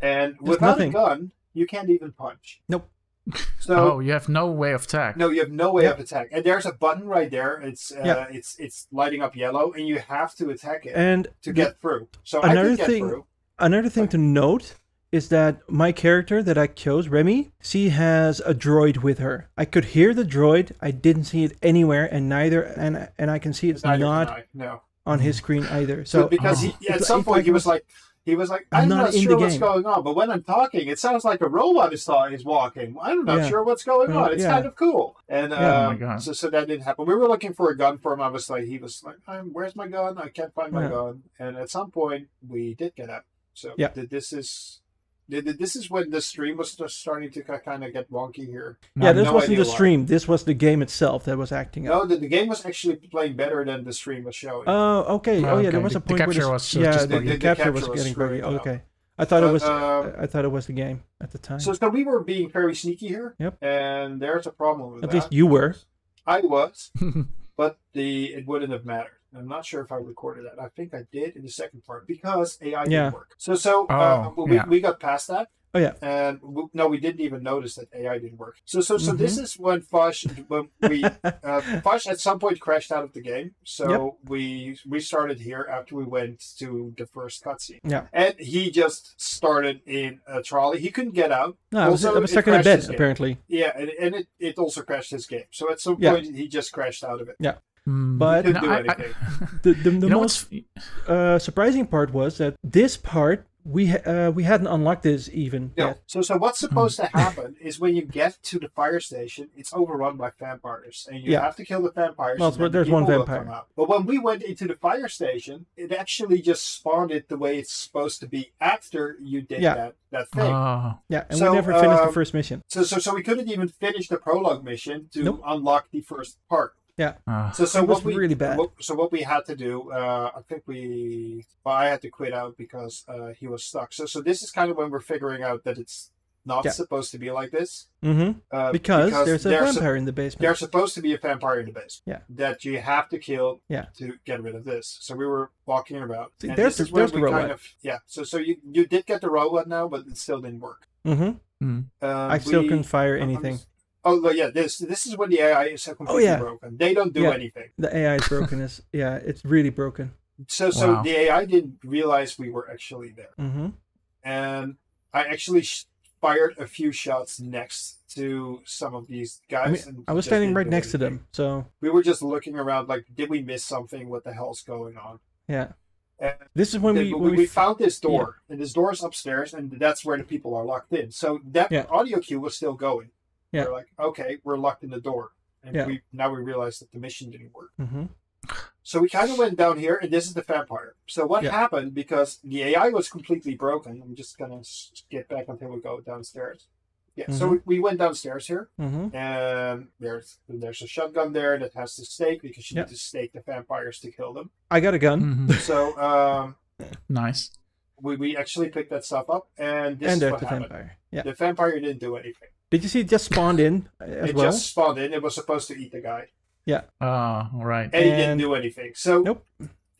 And There's without nothing. a gun, you can't even punch. Nope. So oh, you have no way of attack. no, you have no way Yep. of attack. And there's a button right there. It's uh, Yeah. it's it's lighting up yellow, and you have to attack it And to the- get through. So Another could get thing- through. Another thing to note is that my character that I chose, Remy, she has a droid with her. I could hear the droid. I didn't see it anywhere, and neither, and and I can see it's Neither not I. no. on his screen either. So So because oh. he, at some point like he was was- like. He was like, I'm I'm, not not, sure what's going on, but when I'm talking, it sounds like a robot is, ta- is walking. I'm not Yeah. sure what's going on. It's yeah. kind of cool. And Yeah. Oh my um, God. so, so that didn't happen. We were looking for a gun for him. I was like, he was like, I'm, "Where's my gun? I can't find my gun." And at some point, we did get up. So Yeah. th- this is this is when the stream was just starting to kind of get wonky here. Yeah, this no wasn't idea the why. stream. This was the game itself that was acting up. No, the, the game was actually playing better than the stream was showing. Oh, okay. Oh, yeah. There was the- a the point where capture the, was yeah, the, the The- the capture capture was was getting screwing buggy. it up. Okay, I thought it was um, I thought it was the game at the time. So, so we were being very sneaky here. Yep. And there's a problem with At that. At least you were. I was, but the it wouldn't have mattered. I'm not sure if I recorded that. I think I did in the second part because AI Yeah. didn't work. So so uh, Oh, we, yeah. we got past that. Oh yeah. and w- no, we didn't even notice that AI didn't work. So, so, so this is when Fosh, when we, uh, Fosh at some point crashed out of the game. So we we started here after we went to the first cutscene. Yeah. and he just started in a trolley. He couldn't get out. No, I was, Also, I was stuck in a crashed bed apparently. Yeah, and, and it, it also crashed his game. So at some Yeah. point he just crashed out of it. Hmm. But Didn't No, do I- I- the the, the you most uh, surprising part was that this part we uh, we hadn't unlocked this even. No. yet. So, so what's supposed to happen is when you get to the fire station, it's overrun by vampires, and you Yeah. have to kill the vampires. Well, and there's one vampire. But when we went into the fire station, it actually just spawned it the way it's supposed to be after you did Yeah. that that thing. Oh, Yeah, and So, we never finished the um, first mission. so, so, so we couldn't even finish the prologue mission to Nope. unlock the first part. Ah. So, so It was what we really bad. What, so what we had to do, uh, I think we, well, I had to quit out because uh, he was stuck. So, so this is kind of when we're figuring out that it's not Yeah. supposed to be like this. Mm-hmm. Uh, Because, there's a there's a- vampire in the basement. there's supposed to be a vampire in the base. Yeah. That you have to kill. Yeah. To get rid of this. So we were walking about. See, and there's this the- is when there's the we robot. Kind of, yeah. So so you you did get the robot now, but it still didn't work. Mm-hmm. Um, I still we- couldn't fire I'm- I'm anything. s- Oh well, yeah. This this is when the AI is completely yeah. broken. They don't do Yeah. anything. The AI is broken. is yeah, it's really broken. So so Wow. the AI didn't realize we were actually there, Mm-hmm. and I actually sh- fired a few shots next to some of these guys. I mean, and I was standing right do next to them, so We were just looking around, like, did we miss something? What the hell's going on? yeah. And This is when then we we, when we, we found this door, and this door is upstairs, and that's where the people are locked in. So that Yeah. audio cue was still going. Yeah. We're like, okay, we're locked in the door, and Yeah. we now we realize that the mission didn't work. hmm So we kind of went down here, and this is the vampire. So what Yeah. happened because the AI was completely broken? I'm just gonna get skip back until we go downstairs. Yeah. So Mm-hmm. we, we went downstairs here, hmm and there's there's a shotgun there that has to stake because you Yeah. need to stake the vampires to kill them. I got a gun, Mhm. So um, nice. we, we actually picked that stuff up, and this and is what the happened. vampire. Yeah. The vampire didn't do anything. Did you see it just spawned in uh, as it well? just spawned in. It was supposed to eat the guy, Yeah. Oh, right. and, he didn't do anything. So Nope.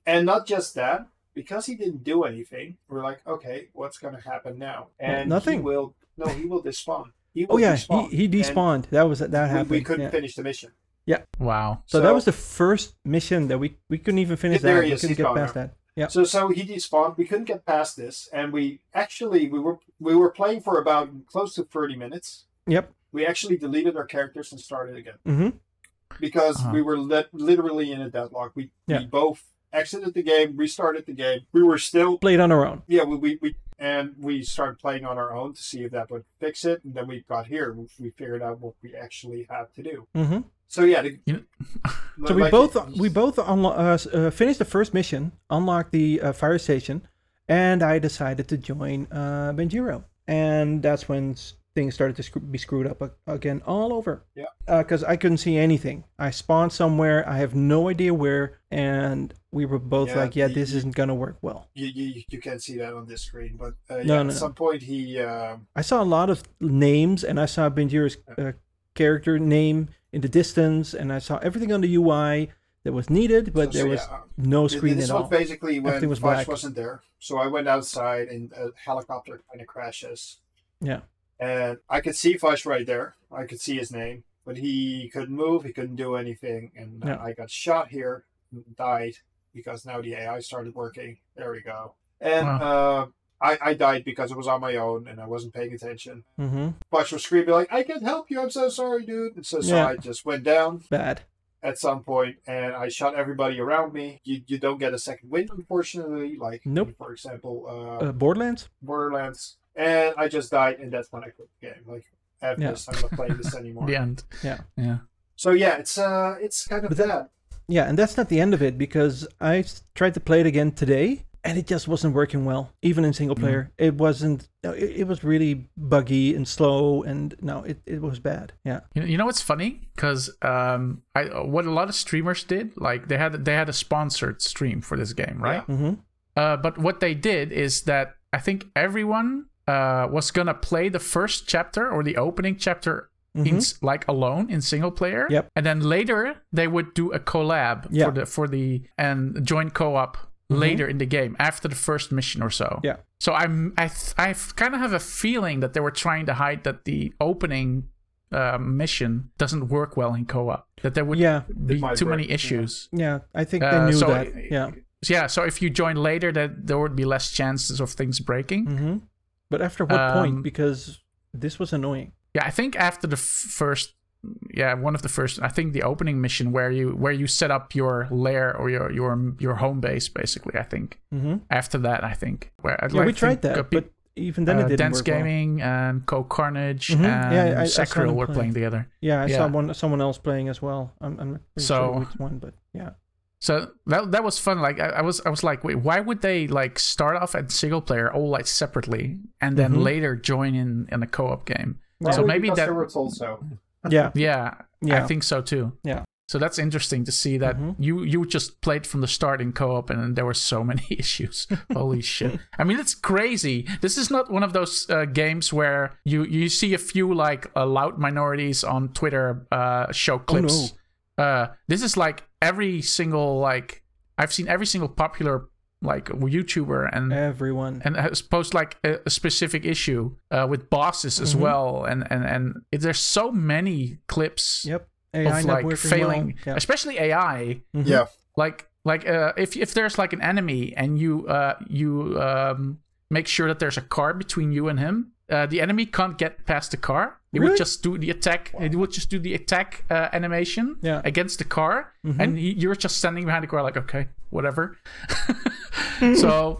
And not just that, because he didn't do anything, we're like, okay, what's going to happen now? And nothing. He will no, he will despawn. He will Oh yeah, despawn. he, he And despawned. That was that happened. We, couldn't yeah. finish the mission. Yeah. Wow. So, that was the first mission that we we couldn't even finish There that. he We couldn't he's get past now. that. Yeah. So so he despawned. We couldn't get past this, and we actually we were we were playing for about close to thirty minutes. Yep. We actually deleted our characters and started again hmm because Uh-huh. we were li- literally in a deadlock. We Yeah. we both exited the game, restarted the game. We were still Played on our own. yeah, we, we, we and we started playing on our own to see if that would fix it. And then we got here, we- we figured out what we actually had to do. hmm So yeah, the, You So we like both it- we both unlo- uh, uh, finished the first mission, unlocked the uh, fire station, and I decided to join uh, Benjiro, and that's when s- things started to be screwed up again all over. Yeah. Because I couldn't see anything. I spawned somewhere. I have no idea where, and we were both Yeah, like, "Yeah, the- this isn't gonna work well." you, you you can't see that on this screen, but uh, yeah, no, at no. some point he um, I saw a lot of names, and I saw Benjiro's uh, character name in the distance, and I saw everything on the UI that was needed, but so- there so, was yeah, uh, no screen this at was all. basically when Everything was black. wasn't there. So I went outside and a helicopter kind of crashes. Yeah. And I could see Fosh right there. I could see his name, but he couldn't move. He couldn't do anything. And uh, Yeah. I got shot here, died because now the AI started working. There we go. And uh, I, I died because it was on my own and I wasn't paying attention. Mm-hmm. Fosh was screaming like, "I can't help you. I'm so sorry, dude." And so, so Yeah. I just went down Bad. at some point and I shot everybody around me. You, you don't get a second win, unfortunately. Like, Nope. for example, uh, Uh, Borderlands. Borderlands. And I just died, and that's when I quit the game. Like, after Yeah. this, I'm not playing this anymore. The end. Yeah. Yeah. So yeah, it's uh, it's kind of But that- that. Yeah, and that's not the end of it because I tried to play it again today, and it just wasn't working well, even in single player. It wasn't. no, It, it was really buggy and slow, and no, it, it was bad. Yeah. You, you know what's funny? Because um, I what a lot of streamers did, like they had they had a sponsored stream for this game, right? Mm-hmm. Uh, but what they did is that I think everyone uh, was gonna play the first chapter or the opening chapter in like alone in single player. Mm-hmm. Yep. And then later they would do a collab Yeah. Mm-hmm. for the for the and joint co-op later in the game after the first mission or so. Yeah. So I'm I th- I kind of have a feeling that they were trying to hide that the opening uh, mission doesn't work well in co-op. That there would Yeah, be too break, many issues. yeah. I think Uh, they knew so, that. uh, Yeah. Yeah, so if you join later, that there would be less chances of things breaking. hmm But after what Um, point? Because this was annoying. Yeah, I think after the f- first, yeah, one of the first, I think the opening mission where you where you set up your lair or your your your home base, basically. I think hmm after that, I think where Yeah, we tried that, pe- but even then uh, it didn't Dance work well. Gaming and Co Carnage Mhm. and Yeah, I- I saw were play. playing together. Yeah, I Yeah. saw one someone else playing as well. I'm, I'm not So- sure which one, but yeah. So that that was fun. Like I, I was I was like, wait, why would they like start off at single player all like separately and then Mhm. later join in in a co op game? So maybe because that- they were told so. Yeah, Yeah, yeah. I think so too. Yeah. So that's interesting to see that Mhm. you you just played from the start in co-op and there were so many issues. Holy shit! I mean, it's crazy. This is not one of those uh, games where you you see a few like uh, loud minorities on Twitter uh, show clips. Uh, this is like every single like I've seen every single popular like YouTuber and Everyone. and has post like a, a specific issue uh, with bosses as Mhm. well and and and it, there's so many clips Yep. AI of like failing well. Yeah. especially ai Mhm. Yeah. like like uh, if if there's like an enemy and you uh you um make sure that there's a car between you and him uh, the enemy can't get past the car it Really? would just do the attack it would just do the attack uh, animation Yeah. against the car Mhm. and y- you're just standing behind the car like okay whatever so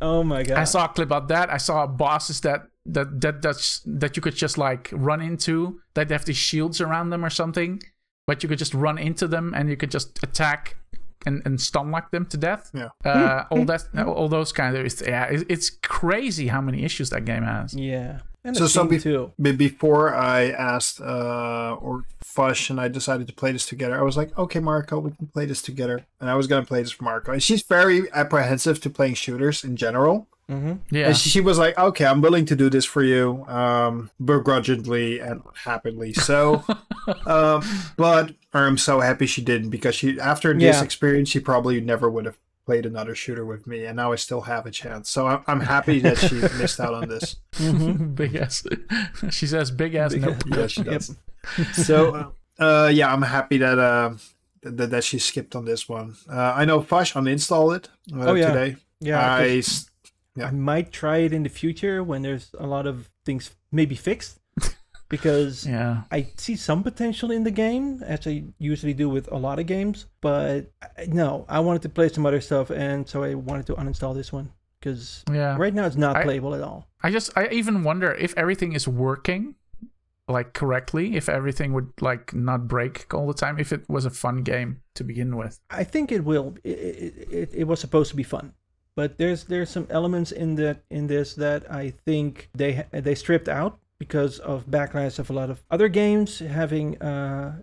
Oh my god. I saw a clip of that. I saw bosses that that that that's that you could just like run into that they have these shields around them or something, but you could just run into them and you could just attack and and stun lock them to death. Yeah. Uh, all that, all those kind of yeah. It's crazy how many issues that game has. Yeah. And So the some theme peop- too. Before I asked uh, or Fush and I decided to play this together, I was like, okay, Marco, we can play this together. And I was going to play this for Marco. And she's very apprehensive to playing shooters in general. Mm-hmm. Yeah. And she, she was like, okay, I'm willing to do this for you, um, begrudgingly and happily. So, um, but I'm so happy she didn't because she, after this Yeah. experience, she probably never would have played another shooter with me. And now I still have a chance. So I'm, I'm happy that she missed out on this. Mm-hmm. big ass. she says big ass. Big nope. ass. Yeah, she Yep. does. so uh yeah i'm happy that uh that, that she skipped on this one uh i know Fush uninstalled it uh, Oh, yeah. today Yeah. i 'cause s- yeah. I might try it in the future when there's a lot of things maybe fixed. Because Yeah. I see some potential in the game, as I usually do with a lot of games. But I- no, I wanted to play some other stuff, and so I wanted to uninstall this one. Because Yeah. right now it's not I- playable at all. I just I even wonder if everything is working like correctly, if everything would like not break all the time, if it was a fun game to begin with. I think it will. It, it, it, it was supposed to be fun, but there's there's some elements in that in this that I think they they stripped out because of backlash of a lot of other games having uh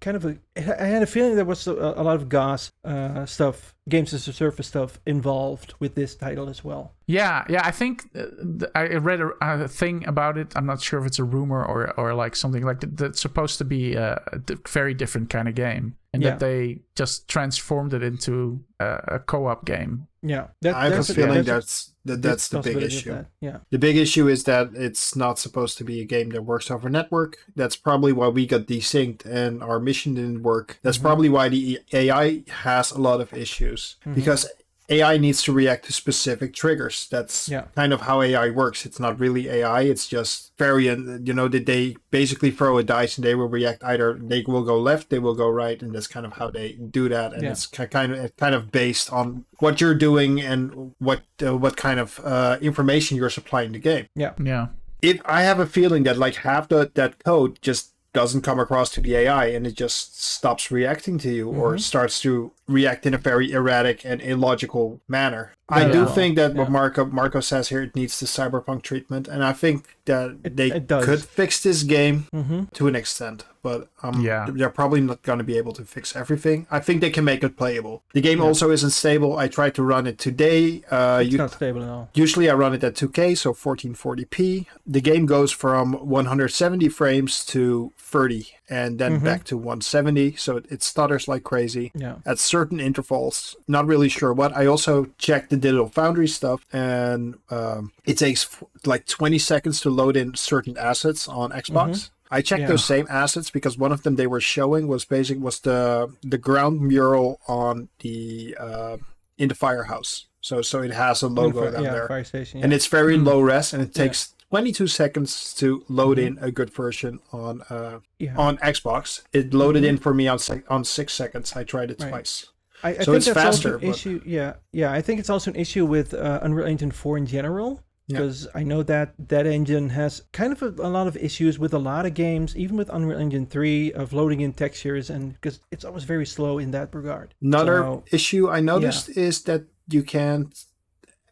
kind of a. I had a feeling there was a, a lot of GaaS uh, stuff, games as a service stuff involved with this title as well. Yeah, yeah. I think uh, I read a, a thing about it. I'm not sure if it's a rumor or or like something like that. That's supposed to be a, a very different kind of game, and Yeah. that they just transformed it into a, a co-op game. Yeah, that, i have a feeling that's a- that's that, that's the big issue that, Yeah. the big issue is that it's not supposed to be a game that works over network that's probably why we got desynced and our mission didn't work that's Mhm. probably why the ai has a lot of issues Mhm. because AI needs to react to specific triggers. That's Yeah. kind of how AI works. It's not really AI. It's just variant. You know, that they basically throw a dice and they will react either they will go left, they will go right, and that's kind of how they do that. And Yeah. it's kind of kind of based on what you're doing and what uh, what kind of uh, information you're supplying the game. Yeah, yeah, It. I have a feeling that like half the, that code just doesn't come across to the AI and it just stops reacting to you or Mhm. starts to react in a very erratic and illogical manner. I Yeah. do think that what Marco Marco says here it needs the cyberpunk treatment and I think that It- they it could fix this game Mm-hmm. to an extent. But um, Yeah. they're probably not going to be able to fix everything. I think they can make it playable. The game also isn't stable. I tried to run it today. Uh, It's you, not stable at all. Usually I run it at 2K, so 1440p. The game goes from 170 frames to 30 and then Mhm. back to 170, so it, it stutters like crazy Yeah. at certain intervals. Not really sure what. I also checked the Digital Foundry stuff, and um, it takes f- like 20 seconds to load in certain assets on Xbox. I checked Yeah. those same assets because one of them they were showing was basic was the the ground mural on the uh, in the firehouse. So so it has a logo Fire- down yeah, there fire station. and it's very Hmm. low res and it Yeah. takes 22 seconds to load Mhm. in a good version on uh, yeah. on Xbox. It loaded Mhm. in for me on sec- on six seconds. I tried it Right. twice. I, I So think it's that's faster, Also an but- issue, yeah, yeah. I think it's also an issue with uh, Unreal Engine 4 in general Yeah. because I know that that engine has kind of a, a lot of issues with a lot of games, even with Unreal Engine 3 of loading in textures, and because it's always very slow in that regard. Another So- issue I noticed is that you can't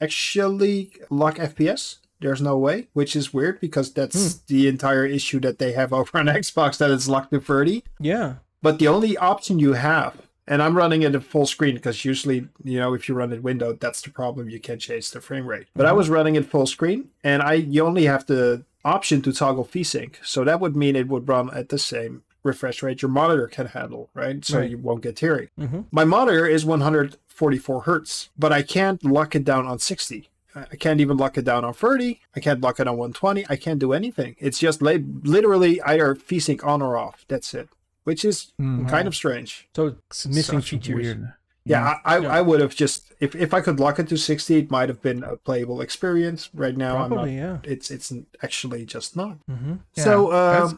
actually lock FPS. There's no way, which is weird because that's Hmm. the entire issue that they have over on Xbox that it's locked to 30. Yeah, But the only option you have, and I'm running it at full screen because usually, you know, if you run it windowed, that's the problem. You can't change the frame rate. But I was running it full screen, and I you only have the option to toggle VSync. So that would mean it would run at the same refresh rate your monitor can handle, right? So Right. you won't get tearing. hmm My monitor is 144 hertz, but I can't lock it down on 60. I I can't even lock it down on 30. I can't lock it on 120. I can't do anything. It's just la- literally either VSync on or off. That's it, which is Mhm. kind of strange. so It's missing such features. Weird. Yeah, I, I, Yeah. I would have just if, if I could lock it to 60, it might have been a playable experience. Right now, probably, I'm not. yeah. It's it's actually just not. hmm Yeah. So um,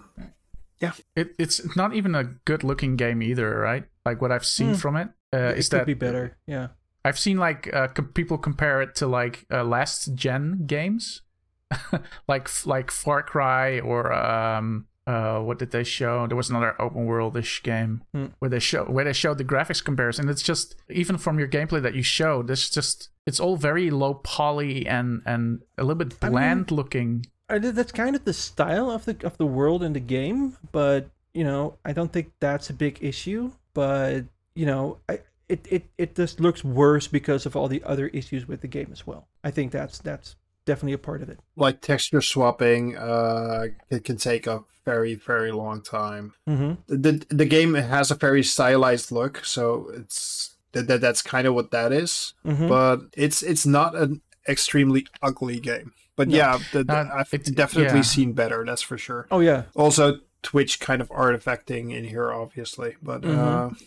yeah. It, it's not even a good looking game either, right? Like what I've seen Hmm. from it uh, it is could that be better. Yeah. I've seen like uh, com- people compare it to like uh, last gen games, like like Far Cry or um uh what did they show? There was another open world-ish game Hmm. where they show where they showed the graphics comparison. It's just even from your gameplay that you showed, it's just it's all very low poly and and a little bit I mean- bland looking. That's kind of the style of the of the world in the game, but you know, I don't think that's a big issue. But you know, I, it it it just looks worse because of all the other issues with the game as well. I think that's that's definitely a part of it. like texture swapping, uh, it can take a very very long time. Mm-hmm. the the game has a very stylized look, so it's that, that that's kind of what that is. Mm-hmm. But it's it's not an extremely ugly game. But No. yeah, the, the- Uh, I've it's- definitely yeah. seen better. That's for sure. oh yeah, Also, Twitch kind of artifacting in here, obviously. But uh, Mhm.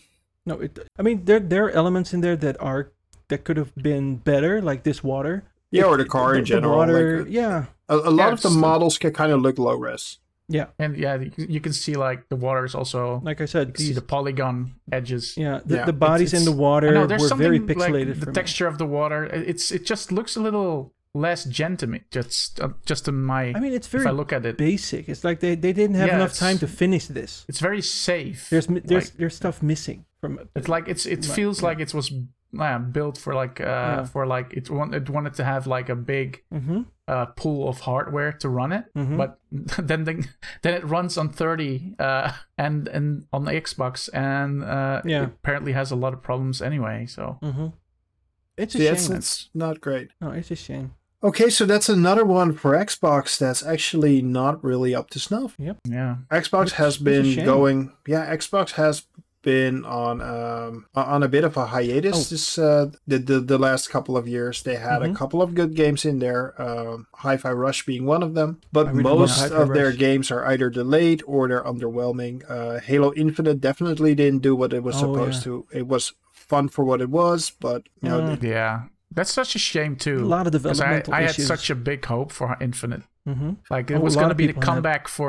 no, it. I mean, there there are elements in there that are that could have been better, like this water. Yeah, or the It- car in the general. water, like, yeah, a, a lot Yeah, of the models can kind of look low res. Yeah, and yeah, you, you can see like the water is also like I you said, can see the polygon edges. yeah, the, Yeah, the bodies in it's- the water know there's were something very like pixelated. the for me. texture of the water. It's it just looks a little less gen to me. Just uh, just in my I mean, it's if I look at it, basic. It's like they, they didn't have Yeah, enough time to finish this. it's very safe. There's there's Like, there's stuff missing from it. it's like it's it Right, feels yeah. like it was uh, built for like uh Yeah. for like it, want, it wanted to have like a big Mm-hmm. uh pool of hardware to run it. Mhm. But then the, then it runs on 30 uh and and on the Xbox and uh Yeah. it apparently has a lot of problems anyway. So Mm-hmm. It's a Yeah, shame. it's not great. No, it's a shame. Okay, so that's another one for Xbox that's actually not really up to snuff. Yep. Yeah. Xbox Which has been going. Yeah, Xbox has been on um on a bit of a hiatus Oh. this uh the, the the last couple of years they had Mhm. a couple of good games in there um hi-fi rush being one of them but really most Hi-Fi of their games are either delayed or they're underwhelming uh halo infinite definitely didn't do what it was Oh, supposed yeah. to it was fun for what it was but you know Mm. it- Yeah. That's such a shame too. A lot of Because I, developmental I had issues. such a big hope for Infinite. mm-hmm. Like it Oh, was going to be the people had.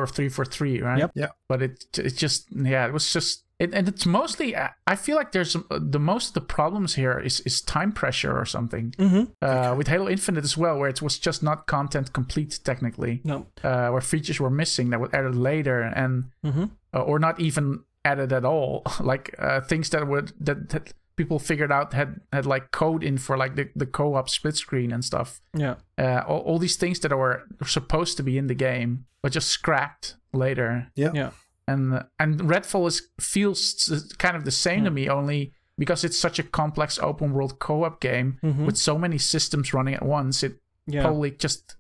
three for three, right? Yep. Yeah. But it it just yeah, it was just it, and it's mostly I I feel like there's uh, the most of the problems here is is time pressure or something. Mm-hmm. Uh, with Halo Infinite as well, where it was just not content complete technically, No. uh, where features were missing that were added later and Mm-hmm. uh, or not even added at all like uh, things that would that, that people figured out had had like code in for like the, the co-op split screen and stuff Yeah. uh, all, all these things that were supposed to be in the game but just scrapped later Yeah. Yeah. And and Redfall is feels kind of the same to me, only because it's such a complex open world co-op game Mhm. with so many systems running at once. It Yeah, probably just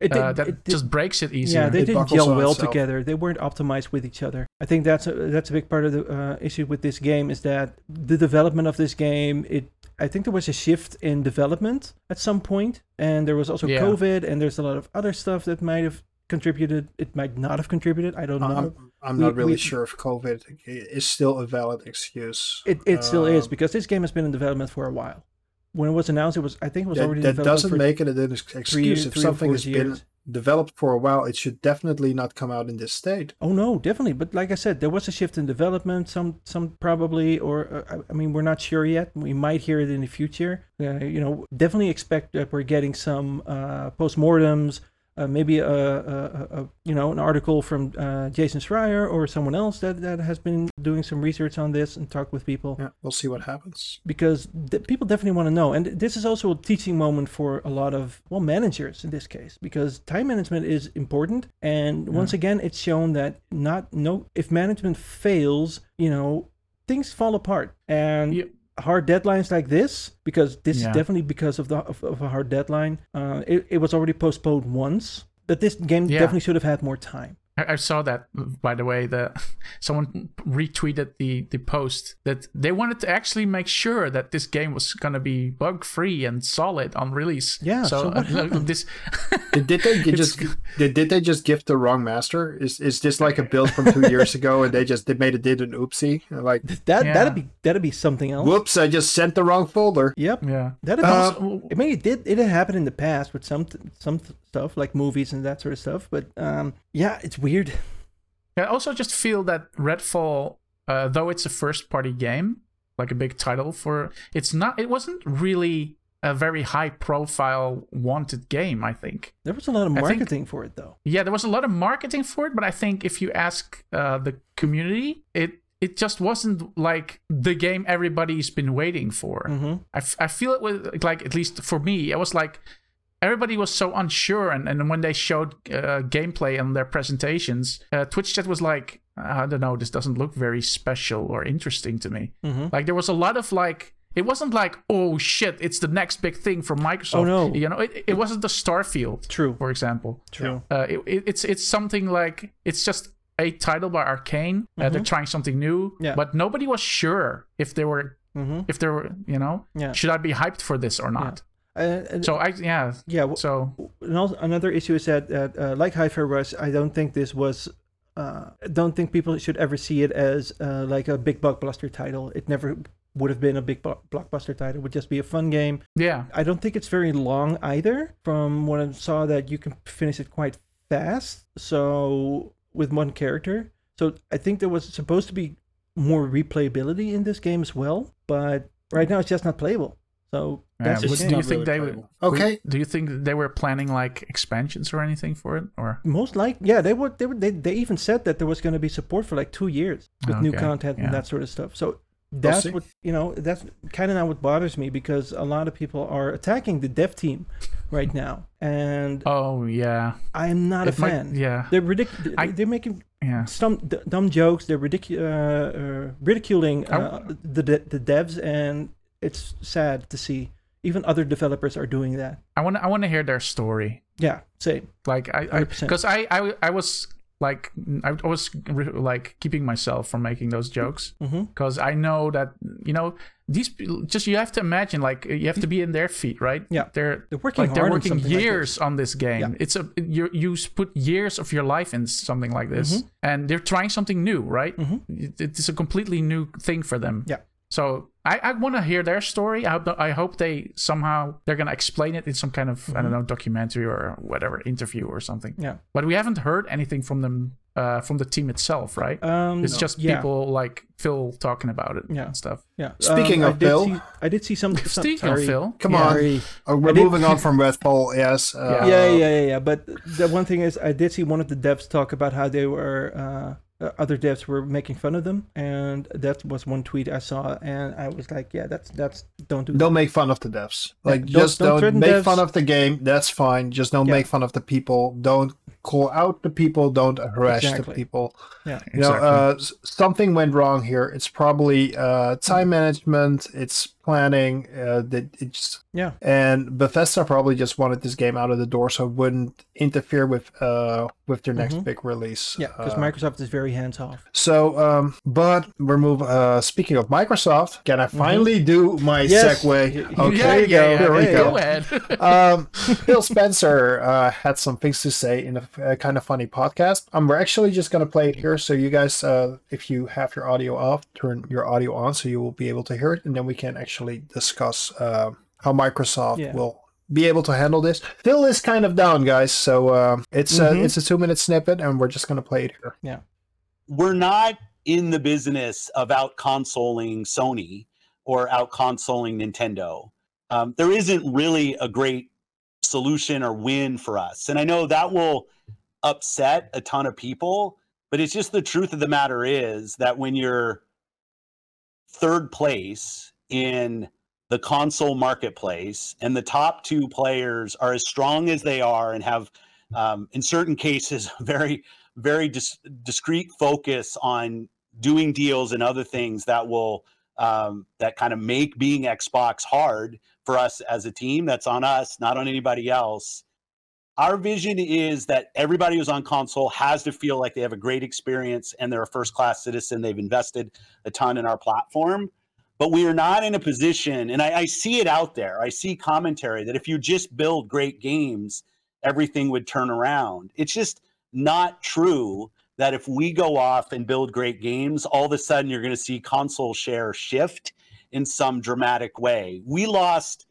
it, uh, that it did- just breaks it easier. Yeah, they It didn't buckles gel well itself. together. They weren't optimized with each other. I think that's a, that's a big part of the uh, issue with this game is that the development of this game. It I think there was a shift in development at some point, and there was also Yeah. COVID, and there's a lot of other stuff that might have contributed. It might not have contributed. I don't know. I'm, I'm We- not really we- sure if COVID is still a valid excuse. It it still is Um, because this game has been in development for a while. When it was announced, it was I think it was that, already that doesn't make it an ex- three, excuse. If three something has been developed for a while, it should definitely not come out in this state. Oh no, definitely. But like I said, there was a shift in development. Some, some probably, or uh, I- I mean, we're not sure yet. We might hear it in the future. Uh, you know, definitely expect that we're getting some uh, postmortems. Uh, maybe a, a, a, you know an article from uh, Jason Schreier or someone else that, that has been doing some research on this and talked with people Yeah, we'll see what happens. because th- people definitely want to know. And this is also a teaching moment for a lot of well managers in this case because time management is important. And once again, it's shown that not no if management fails, you know things fall apart. And Yeah. Hard deadlines like this because this Yeah. is definitely because of the of, of a hard deadline. Uh, it, it was already postponed once. But this game Yeah. definitely should have had more time. I, I saw that by the way. The someone retweeted the the post that they wanted to actually make sure that this game was gonna be bug free and solid on release. Yeah, so what uh, happened? this Did, did they just g- did, did they just gift the wrong master? Is is this like a build from two years ago and they just they made it did an oopsie? Like That Yeah. that'd be that'd be something else. whoops, I just sent the wrong folder. Yep. yeah. That'd Uh, I mean, it did. It happened in the past with some some stuff like movies and that sort of stuff. But um, yeah, it's weird. I also just feel that Redfall, uh, though it's a first-party game, like a big title for, it's not. It wasn't really a very high-profile wanted game. I think. There was a lot of I think- marketing for it, though. Yeah, there was a lot of marketing for it, but I think if you ask uh, the community, it it just wasn't like the game everybody's been waiting for. hmm I, f- I feel it was like at least for me, it was like everybody was so unsure, and, and when they showed uh, gameplay and their presentations, uh, Twitch chat was like, I don't know, this doesn't look very special or interesting to me. hmm Like there was a lot of like. It wasn't like, oh shit, it's the next big thing from Microsoft. Oh, no. You know, it, it wasn't the Starfield, True. for example. True. Uh, it, it- it's it's something like it's just a title by Arkane. Uh, they're trying something new, Mm-hmm. Yeah. but nobody was sure if they were hmm if they were you know Yeah. should I be hyped for this or not. Uh, So I yeah yeah. so also another issue is that, uh, like Hi-Fi Rush, I don't think this was. Uh, don't think people should ever see it as uh, like a big blockbuster title. It never would have been a big blockbuster title. It would just be a fun game. yeah I don't think it's very long either. From what I saw, that you can finish it quite fast. So with one character. So I think there was supposed to be more replayability in this game as well, but right now it's just not playable. So that's Yeah, a do you think they would- Okay. do you think they were planning like expansions or anything for it or Most likely? yeah, they would they would they, they even said that there was going to be support for like two years with new content yeah. and that sort of stuff. So that's see. what you know. That's kind of not what bothers me because a lot of people are attacking the dev team right now, and oh yeah I am not It a might- fan. yeah They're ridic- I- They're making yeah some d- dumb jokes. They're ridic- uh, uh, ridiculing uh, the, the the devs, and it's sad to see. Even other developers are doing that. I want I want to hear their story Yeah, same. like I because I, I I was like I was like keeping myself from making those jokes because I know that you know these just you have to imagine like you have to be in their feet right Yeah. they're They're working like they're working something like years on this game Yeah. it's a you you put years of your life in something like this Mm-hmm. and they're trying something new right Mhm. It- it's a completely new thing for them Yeah. So I, I want to hear their story. I hope, I hope they somehow they're gonna explain it in some kind of I don't know documentary or whatever interview or something. Mm-hmm. Yeah. But we haven't heard anything from them uh, from the team itself, right? Um, it's just yeah. people like Phil talking about it Yeah. and stuff. Yeah. Speaking Um, of I did Bill- see, I did see some. some Speaking sorry. of Phil, Come Yeah. on. Sorry. Uh, we're I did- moving on from Redfall. Yes. Uh, yeah, yeah, yeah, yeah. But the one thing is, I did see one of the devs talk about how they were uh, uh, other devs were making fun of them, and that was one tweet I saw, and I was like, yeah, that's that's don't do. Don't make fun of the devs. Like don't- just don't don't, make devs. fun of the game. That's fine. Just don't Yeah. make fun of the people. Don't call out the people. Don't harass Exactly. the people. Yeah. You know, Exactly. uh, something went wrong here. It's probably uh, time management. It's planning. Uh, that it's Yeah. and Bethesda probably just wanted this game out of the door so it wouldn't interfere with uh with their next Mhm. big release. Yeah, because Uh, Microsoft is very hands off. so, um, but we're move. Uh, speaking of Microsoft, can I finally do my Mm-hmm. Yes. segue? Okay, There you go. Here we Yeah, go. Go ahead. um, Phil Spencer uh, had some things to say in a, a kind of funny podcast. Um, we're actually just going to play it here. So you guys, uh, if you have your audio off, turn your audio on so you will be able to hear it, and then we can actually discuss uh, how Microsoft Yeah. will be able to handle this. Phil is kind of down, guys. So uh, it's uh, Mhm. it's a two minute snippet, and we're just going to play it here. Yeah, we're not in the business of out consoling Sony or out consoling Nintendo. Um, there isn't really a great solution or win for us. And I know that will upset a ton of people, but it's just the truth of the matter is that when you're third place in the console marketplace and the top two players are as strong as they are and have um, in certain cases very very dis- discrete focus on doing deals and other things that will um, that kind of make being Xbox hard for us as a team. That's on us, not on anybody else. Our vision is that everybody who's on console has to feel like they have a great experience and they're a first class citizen. They've invested a ton in our platform. But we are not in a position, and I, I see it out there. I see commentary that if you just build great games, everything would turn around. It's just not true that if we go off and build great games, all of a sudden you're going to see console share shift in some dramatic way. We lost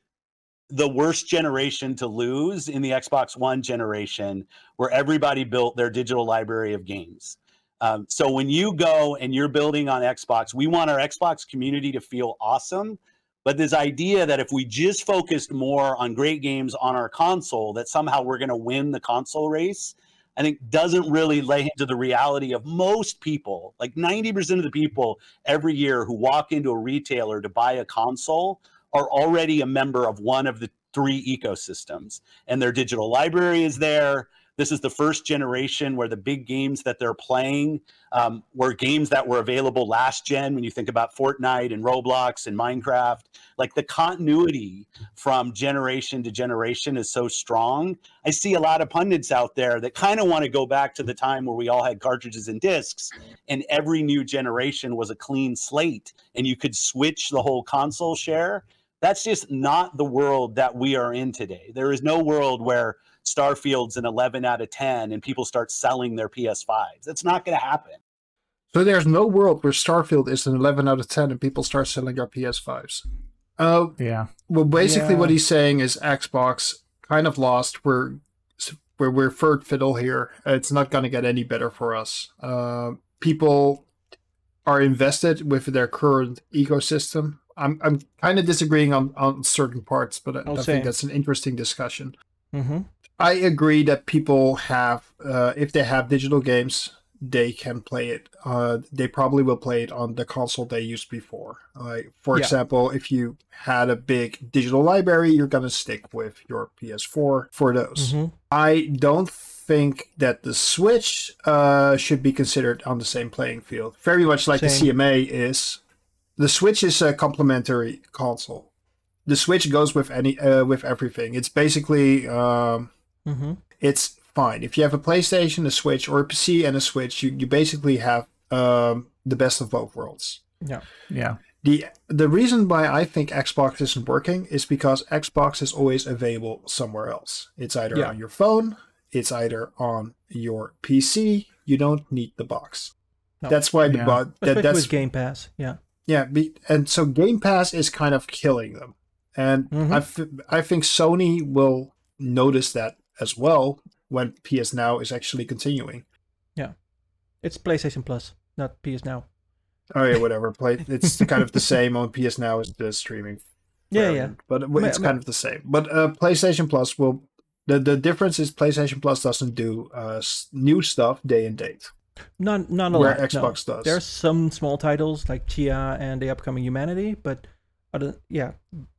the worst generation to lose in the Xbox One generation, where everybody built their digital library of games. Um, so when you go and you're building on Xbox, we want our Xbox community to feel awesome. But this idea that if we just focused more on great games on our console, that somehow we're going to win the console race, I think doesn't really lay into the reality of most people. Like 90% of the people every year who walk into a retailer to buy a console are already a member of one of the three ecosystems, and their digital library is there. This is the first generation where the big games that they're playing um, were games that were available last gen. When you think about Fortnite and Roblox and Minecraft, like the continuity from generation to generation is so strong. I see a lot of pundits out there that kind of want to go back to the time where we all had cartridges and discs, and every new generation was a clean slate, and you could switch the whole console share. That's just not the world that we are in today. There is no world where Starfield's an 11 out of 10 and people start selling their PS5s. That's not going to happen. So there's no world where Starfield is an 11 out of 10 and people start selling their PS5s. Uh, yeah. well, basically, Yeah. what he's saying is Xbox kind of lost. We're we're, we're third fiddle here. It's not going to get any better for us. Uh, people are invested with their current ecosystem. I'm I'm kind of disagreeing on on certain parts, but I, I think that's an interesting discussion. Mm-hmm. I agree that people have, uh, if they have digital games, they can play it. Uh, they probably will play it on the console they used before. Like, for Yeah. example, if you had a big digital library, you're gonna stick with your PS4 for those. Mm-hmm. I don't think that the Switch uh, should be considered on the same playing field. Very much like the CMA is. The Switch is a complementary console. The Switch goes with any uh, with everything. It's basically um, Mm-hmm. it's fine. If you have a PlayStation, a Switch, or a PC and a Switch, you, you basically have um, the best of both worlds. Yeah. Yeah. The the reason why I think Xbox isn't working is because Xbox is always available somewhere else. It's either Yeah. on your phone, it's either on your PC. You don't need the box. No. That's why the Yeah. bo- that, that's with Game Pass. Yeah. yeah, be, and so Game Pass is kind of killing them, and Mhm. I, f- I think Sony will notice that as well when PS Now is actually continuing. Yeah, it's PlayStation Plus, not PS Now. Oh yeah, whatever. Play it's kind of the same on PS Now as the streaming. Yeah, yeah. but it's kind of the same. But uh, PlayStation Plus will. The, the difference is PlayStation Plus doesn't do uh, new stuff day and date. Not not a Where lot. no. Xbox does. There are some small titles like Tchia and the upcoming Humanity, but other, yeah,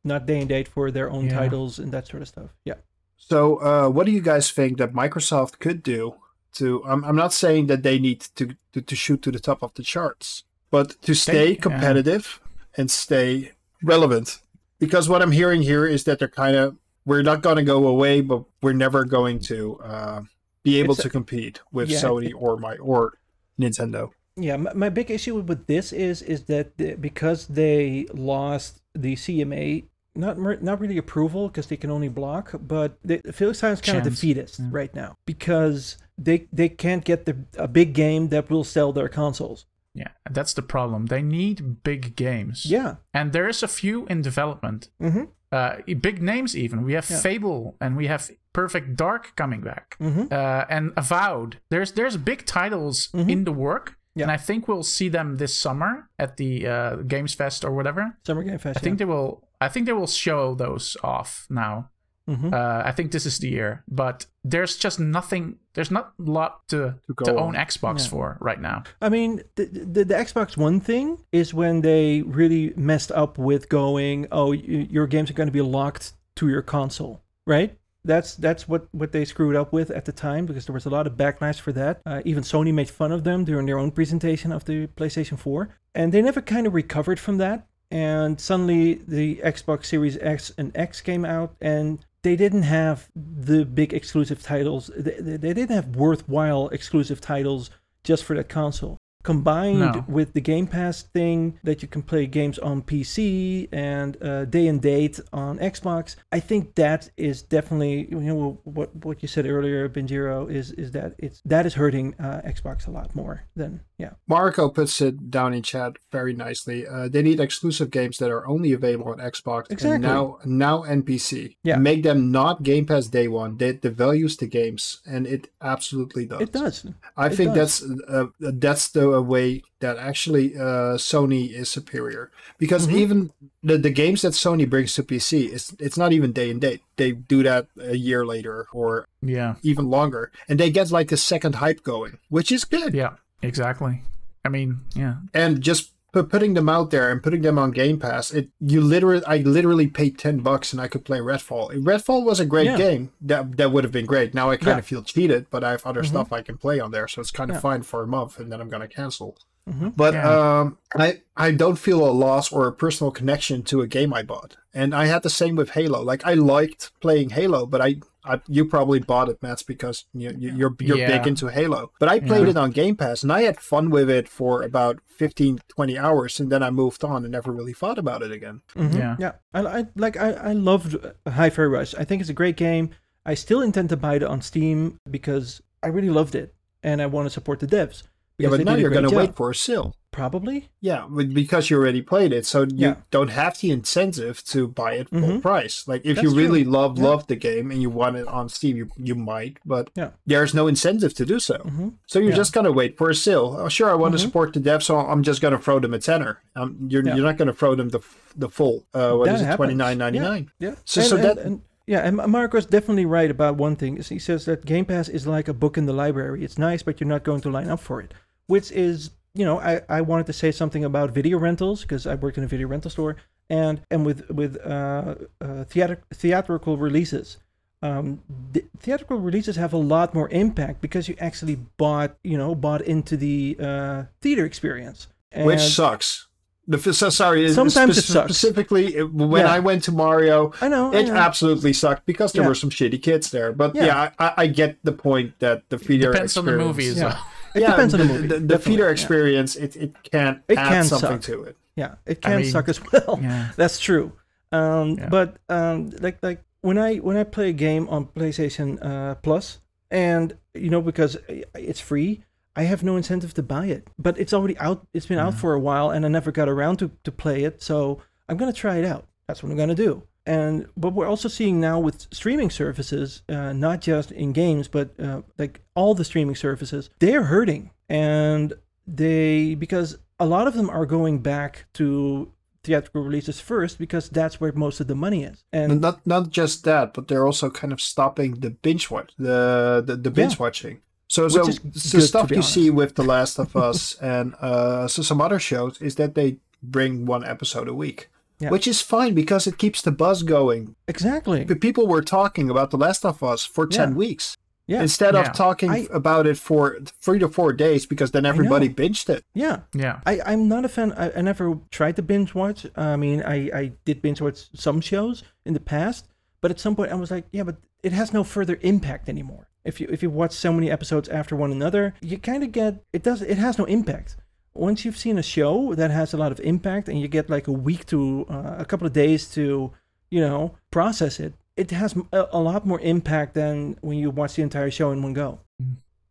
not day and date for their own Yeah. titles and that sort of stuff. Yeah. So, uh, what do you guys think that Microsoft could do to? I'm, I'm not saying that they need to, to to shoot to the top of the charts, but to stay yeah. competitive and stay relevant. Because what I'm hearing here is that they're kind of we're not going to go away, but we're never going to uh, be able It's a- to compete with Yeah. Sony or my or Nintendo. Yeah, my, my big issue with this is is that the, because they lost the CMA, not not really approval because they can only block, but they, is kind of Chance, defeatist yeah. right now because they they can't get the a big game that will sell their consoles. Yeah, that's the problem. They need big games. Yeah. and there's a few in development. Mm-hmm. Uh, big names even. We have Yeah. Fable and we have Perfect Dark coming back. Mm-hmm. uh, and Avowed. There's there's big titles in the work, Yeah. and I think we'll see them this summer at the uh, Games Fest or whatever. Summer Game Fest. I think they will. I think they will show those off now. hmm Uh, I think this is the year, but there's just nothing. There's not a lot to To go to own Xbox Yeah. for right now. I mean, the, the the Xbox One thing is when they really messed up with going, oh, your games are going to be locked to your console, right? That's that's what what they screwed up with at the time because there was a lot of backlash for that. Uh, even Sony made fun of them during their own presentation of the PlayStation 4, and they never kind of recovered from that. And suddenly the Xbox Series X and X came out, and they didn't have the big exclusive titles. They, they didn't have worthwhile exclusive titles just for that console. Combined No. with the Game Pass thing that you can play games on PC and uh, day and date on Xbox, I think that is definitely you know what what you said earlier, Benjiro, is is that it's that is hurting uh, Xbox a lot more than yeah Marco puts it down in chat very nicely. Uh, they need exclusive games that are only available on Xbox Exactly. and now now NPC. Yeah. Make them not Game Pass day one. They devalues the games, and it absolutely does. it does. I It think does. that's uh, that's the way that actually uh, Sony is superior because Mhm. even the, the games that Sony brings to PC is it's not even day and date. They do that a year later or Yeah, even longer, and they get like a second hype going, which is good. yeah, exactly. I mean, yeah, and just pu- putting them out there and putting them on Game Pass, it you literally I literally paid ten bucks and I could play Redfall. Redfall was a great Yeah. game. That that would have been great. Now I kind Yeah. of feel cheated, but I have other Mhm. stuff I can play on there, so it's kind of Yeah. fine for a month, and then I'm gonna cancel. Mhm. But um, I I don't feel a loss or a personal connection to a game I bought, and I had the same with Halo. Like I liked playing Halo, but I. I, you probably bought it, Mats, because you, you, you're you're Yeah. big into Halo. But I played Yeah. it on Game Pass, and I had fun with it for about 15, 20 hours, and then I moved on and never really thought about it again. Mhm. Yeah. yeah. I, I like I I loved uh, Hi-Fi Rush. I think it's a great game. I still intend to buy it on Steam because I really loved it and I want to support the devs. Yeah, because but now you're going to wait for a sale. Probably. Yeah, but because you already played it, so you Yeah. don't have the incentive to buy it full Mhm. price. Like if That's you really true. love Yeah. love the game and you want it on Steam, you you might, but Yeah. there's no incentive to do so. hmm So you're Yeah. just gonna wait for a sale. Oh, sure, I want to Mhm. support the devs, so I'm just gonna throw them a tenner. Um, you're you're not gonna throw them the the full. Uh, what That is it? Twenty nine ninety nine. Yeah. So- and, so and- that- and- yeah, and Marco's definitely right about one thing. is He says that Game Pass is like a book in the library. It's nice, but you're not going to line up for it. Which is, you know, I, I wanted to say something about video rentals because I worked in a video rental store, and and with with uh, uh, theater, theatrical releases. Um, the theatrical releases have a lot more impact because you actually bought, you know, bought into the uh, theater experience. which sucks. The f- so sorry. it- Sometimes it sucks. Specifically, when Yeah. I went to Mario, I know. I it know. absolutely sucked because there Yeah. were some shitty kids there. But Yeah. yeah, I, I get the point that the theater experience depends on the experience- movie as Yeah. It yeah, depends on the the, movie. The, the definitely, theater yeah. experience, it, it can It add can something suck. to it. Yeah, it I can mean, suck as well. Yeah. That's true. Um, Yeah. But um, like like when I when I play a game on PlayStation uh, Plus, and you know because it's free, I have no incentive to buy it. But it's already out. It's been out for a while, and I never got around to to play it. So I'm gonna try it out. That's what I'm gonna do. And but we're also seeing now with streaming services, uh, not just in games, but uh, like all the streaming services, they're hurting, and they because a lot of them are going back to theatrical releases first because that's where most of the money is. And not not just that, but they're also kind of stopping the binge watch, the the, the binge Yeah. watching. So, Which so the stuff you honest. see with The Last of Us and uh, so some other shows is that they bring one episode a week, Yeah. which is fine because it keeps the buzz going. Exactly. But people were talking about The Last of Us for ten Yeah. weeks Yeah. instead Yeah. of talking I- about it for three to four days because then everybody know. binged it. Yeah. Yeah. I, I'm not a fan. I, I never tried to binge watch. I mean, I, I did binge watch some shows in the past, but at some point I was like, yeah, but it has no further impact anymore. If you if you watch so many episodes after one another, you kind of get it does it has no impact. Once you've seen a show that has a lot of impact and you get like a week to uh, a couple of days to, you know, process it, it has a, a lot more impact than when you watch the entire show in one go.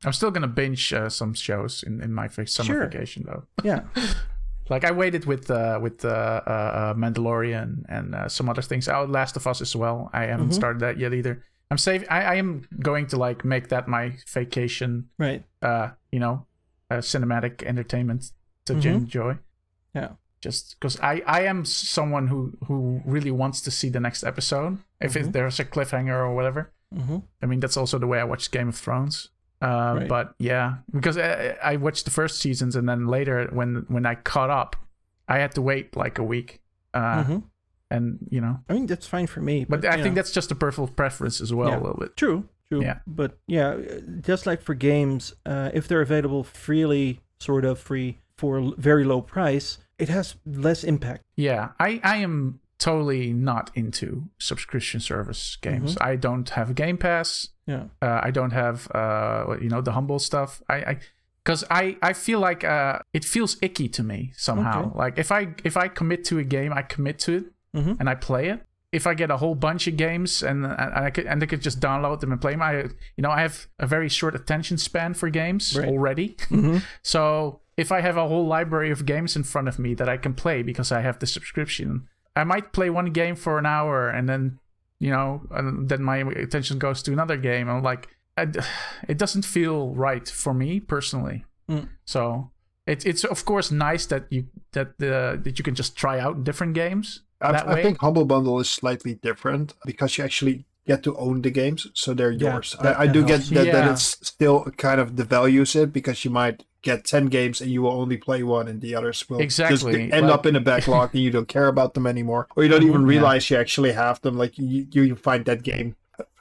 I'm still gonna binge uh, some shows in, in my summer Sure. vacation though. Yeah. Like I waited with uh, with uh, uh, uh, Mandalorian and uh, some other things. Oh, Last of Us as well. I haven't Mhm. started that yet either. I'm saving. I, I am going to like make that my vacation. Right. Uh, you know, uh, cinematic entertainment to Mhm. enjoy. Yeah. Just because I I am someone who who really wants to see the next episode. If it, Mhm. there's a cliffhanger or whatever. Mm-hmm. I mean, that's also the way I watch Game of Thrones. Uh, Right. But yeah, because I, I watched the first seasons and then later when when I caught up, I had to wait like a week. Uh, hmm And you know, I mean, that's fine for me. but, But, I think know. that's just a personal preference as well, Yeah. a little bit. True, true. Yeah. But yeah, just like for games, uh, if they're available freely, sort of free for very low price, it has less impact. Yeah, I I am totally not into subscription service games. Mm-hmm. I don't have Game Pass. Yeah. Uh, I don't have uh you know the humble stuff. I I because I I feel like uh it feels icky to me somehow. Okay. Like if I if I commit to a game, I commit to it Mm-hmm. and I play it. If I get a whole bunch of games and and I could and I could just download them and play them, I you know I have a very short attention span for games Right. already. Mm-hmm. So if I have a whole library of games in front of me that I can play because I have the subscription, I might play one game for an hour and then, you know, and then my attention goes to another game. I'm like, I, it doesn't feel right for me personally. Mm. So it's it's of course nice that you that the that you can just try out different games I, that I think Humble Bundle is slightly different because you actually get to own the games, so they're Yeah, yours. that- I, I do get helps. that, that Yeah. it's still kind of devalues it because you might get 10 games and you will only play one and the others will just Exactly, end like- up in a backlog and you don't care about them anymore or you don't even Mhm, yeah. realize you actually have them like you, you find that game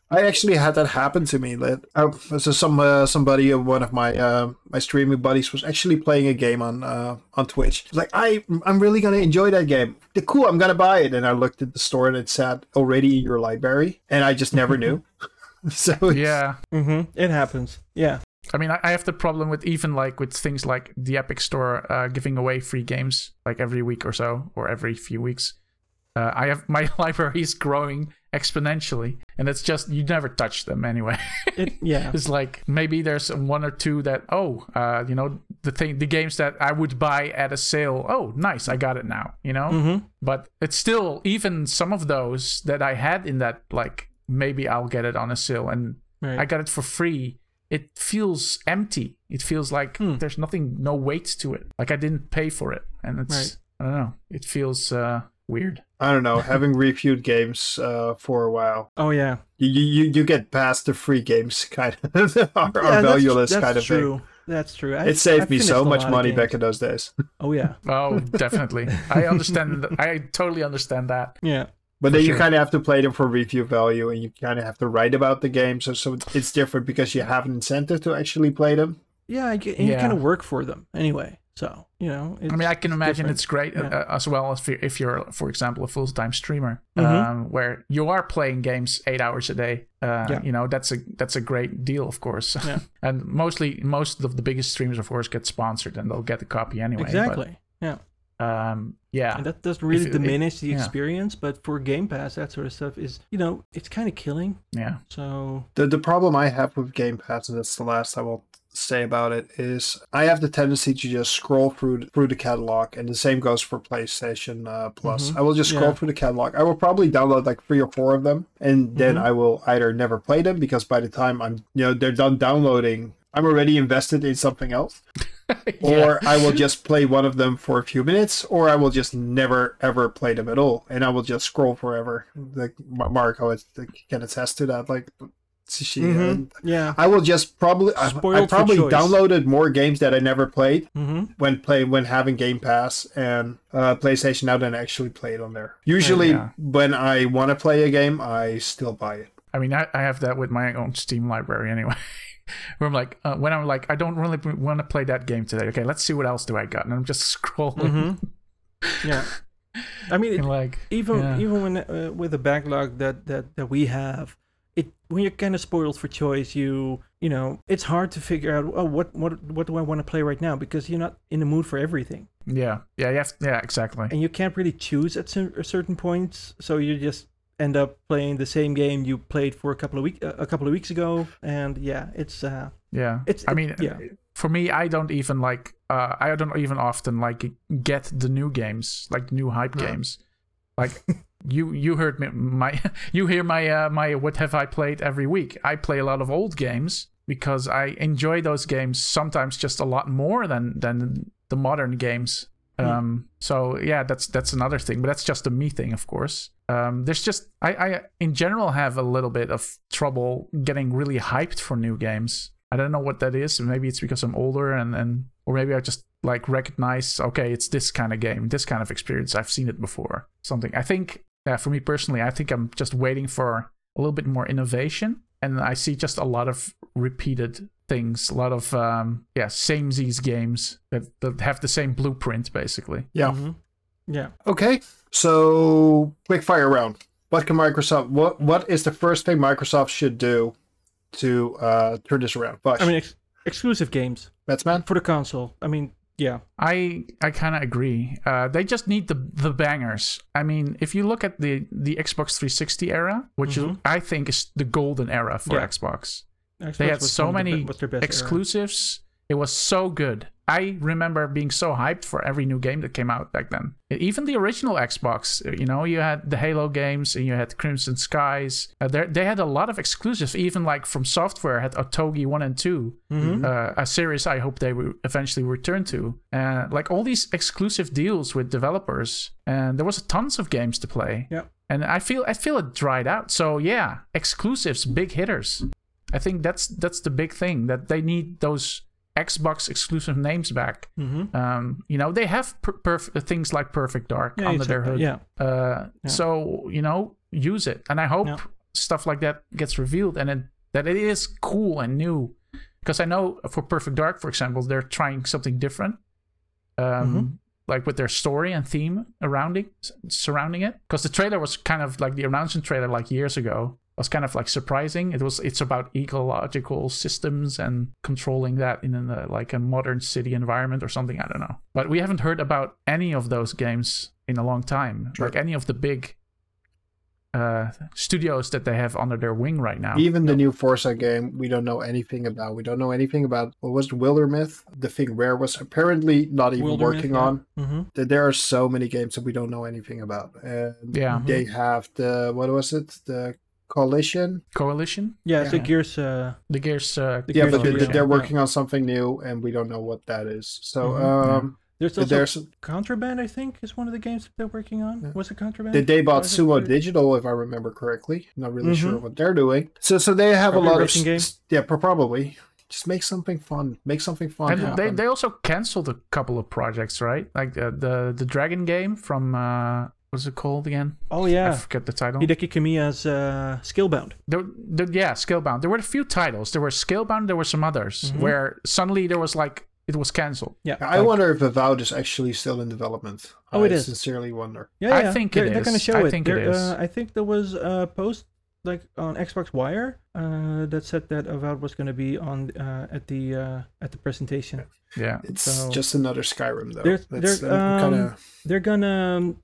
I actually had that happen to me. That uh, so some uh, somebody, uh, one of my uh, my streaming buddies, was actually playing a game on uh, on Twitch. He's Like I, I'm really gonna enjoy that game. The cool, I'm gonna buy it. And I looked at the store and it said already in your library, and I just never knew. so it's- yeah. Mm-hmm. It happens. Yeah. I mean, I I have the problem with even like with things like the Epic Store uh, giving away free games like every week or so, or every few weeks. Uh, I have my library is growing exponentially, and it's just you never touch them anyway. It. Yeah. it's like maybe there's one or two that oh, uh, you know, the thing, the games that I would buy at a sale. Oh, nice, I got it now. You know, Mm-hmm. but it's still even some of those that I had in that like maybe I'll get it on a sale and Right. I got it for free. It feels empty. It feels like Hmm. there's nothing, no weight to it. Like I didn't pay for it, and it's Right. I don't know. It feels uh, weird. I don't know. Having reviewed games uh, for a while, oh yeah. you, you you get past the free games kind of are, yeah, are that's- valueless that's, kind of thing. true. That's true. I, It saved I me so much money back in those days. Oh yeah. Oh, definitely. I understand. th- I totally understand that. Yeah. But For then you kind of have to play them for review value, and you kind of have to write about the game. So, so it's different because you have an incentive to actually play them. Yeah. And you, and you Yeah. kind of work for them anyway. So you know. It's, I mean, I can it's imagine different. it's great Yeah. uh, as well if you're, if you're, for example, a full-time streamer, Mhm. um, where you are playing games eight hours a day. Uh, Yeah. You know, that's a that's a great deal, of course. Yeah. and mostly, most of the biggest streamers, of course, get sponsored, and they'll get the copy anyway. but, Exactly. yeah. um, yeah. And that doesn't really If it- it- diminish the yeah. experience, but for Game Pass, that sort of stuff is, you know, it's kind of killing. Yeah. So The the problem I have with Game Pass, is that's the last I will say about it, is I have the tendency to just scroll through through the catalog, and the same goes for PlayStation uh, Plus. Mhm. I will just scroll Yeah. through the catalog. I will probably download like three or four of them, and then Mhm. I will either never play them because by the time I'm you know they're done downloading, I'm already invested in something else. Yeah. or I will just play one of them for a few minutes, or I will just never ever play them at all, and I will just scroll forever. Like Marco can attest to that. Like Tsushima. Mhm. Yeah. I will just probably I, I probably downloaded more games that I never played Mm-hmm. when play when having Game Pass and uh, PlayStation now than I actually played on there. Usually yeah. when I want to play a game, I still buy it. I mean, I, I have that with my own Steam library anyway. Where I'm like, uh, when I'm like, I don't really want to play that game today. Okay, let's see what else do I got, and I'm just scrolling. Mm-hmm. Yeah. I mean, it, like, even yeah. even when uh, with the backlog that that that we have it when you're kind of spoiled for choice you you know it's hard to figure out oh what what what do i want to play right now because you're not in the mood for everything yeah, yeah, have, yeah, exactly. and you can't really choose at cer- certain points so you just end up playing the same game you played for a couple of week a couple of weeks ago and yeah it's uh Yeah, It's- I it- mean, yeah. for me, I don't even like. Uh, I don't even often like get the new games, like new hype No. games. Like you, you heard me. My, you hear my, uh, my. What have I played every week? I play a lot of old games because I enjoy those games sometimes just a lot more than than the modern games. Hmm. Um, so yeah, that's that's another thing, but that's just a me thing, of course. Um, there's just I, I in general have a little bit of trouble getting really hyped for new games. I don't know what that is. Maybe it's because I'm older and and or maybe I just like recognize okay, it's this kind of game, this kind of experience. I've seen it before. Something. I think yeah, for me personally, I think I'm just waiting for a little bit more innovation, and I see just a lot of repeated things, a lot of um, yeah, same samesies games that that have the same blueprint basically. Yeah. mhm. yeah Okay, so quick fire round. What can Microsoft? What what is the first thing Microsoft should do to uh, turn this around? Bush, i mean ex- exclusive games Batsman. for the console i mean yeah I I kind of agree. Uh, they just need the the bangers. I mean, if you look at the the Xbox 360 era, which is, Mhm. I think is the golden era for Yeah. Xbox, Xbox they had so one of the be- many their best era. exclusives. It was so good. I remember being so hyped for every new game that came out back then. Even the original Xbox, you know, you had the Halo games and you had Crimson Skies. Uh, they had a lot of exclusives, even like FromSoftware, had Otogi 1 and 2 Mhm. uh, a series I hope they will eventually return to. Uh, like all these exclusive deals with developers, and there was tons of games to play. Yeah. And I feel I feel it dried out. So yeah, exclusives, big hitters. I think that's that's the big thing that they need those Xbox exclusive names back. Mhm. Um, you know, they have per- perf- things like Perfect Dark Yeah, under their hood. yeah Uh, Yeah. So you know, use it, and I hope Yeah. stuff like that gets revealed, and it, that it is cool and new. Because I know for Perfect Dark, for example, they're trying something different, um, Mhm. like with their story and theme around it, surrounding it. Because the trailer was kind of like the announcement trailer, like years ago, was kind of like surprising. It was it's about ecological systems and controlling that in a, like a modern city environment or something. I don't know, but we haven't heard about any of those games in a long time. Sure. Like any of the big uh, studios that they have under their wing right now. Even the new Forza game, we don't know anything about. We don't know anything about what was it, Wildermyth, the thing Rare was apparently not even Wildermyth, working yeah. on. hmm That There are so many games that we don't know anything about. And Yeah. they have the what was it? The Coalition. Coalition, Yeah, it's Yeah. a Gears. Uh, the Gears. Uh, The Yeah, Gears but they, Coalition, they're yeah. working on something new, and we don't know what that is. So, Mhm, um, there's also there's Contraband. I think is one of the games that they're working on. Yeah. Was it Contraband? Did they bought Or it Sumo? Digital, if I remember correctly. Not really sure Mhm. what they're doing. So, so they have Probably a lot of racing game? s- yeah, probably. Just make something fun. Make something fun. and they, they also canceled a couple of projects, right? Like uh, the the Dragon game from uh, what's it called again? oh yeah, I yeah, forget the title. Hideki Kamiya's uh, Scalebound. There, there, yeah, Scalebound. There were a few titles. There were Scalebound. There were some others Mhm. where suddenly there was like it was canceled. Yeah, I like- wonder if Avowed is actually still in development. Oh, I it is. sincerely wonder. Yeah, yeah. I yeah. think it they're, they're gonna is. show I it. think it There- is. Uh, I think there was a post like on Xbox Wire uh, that said that Avowed was gonna be on uh, at the uh, at the presentation. Yeah, It's So- just another Skyrim, though. There's- That's there's, kind um, of They're gonna um,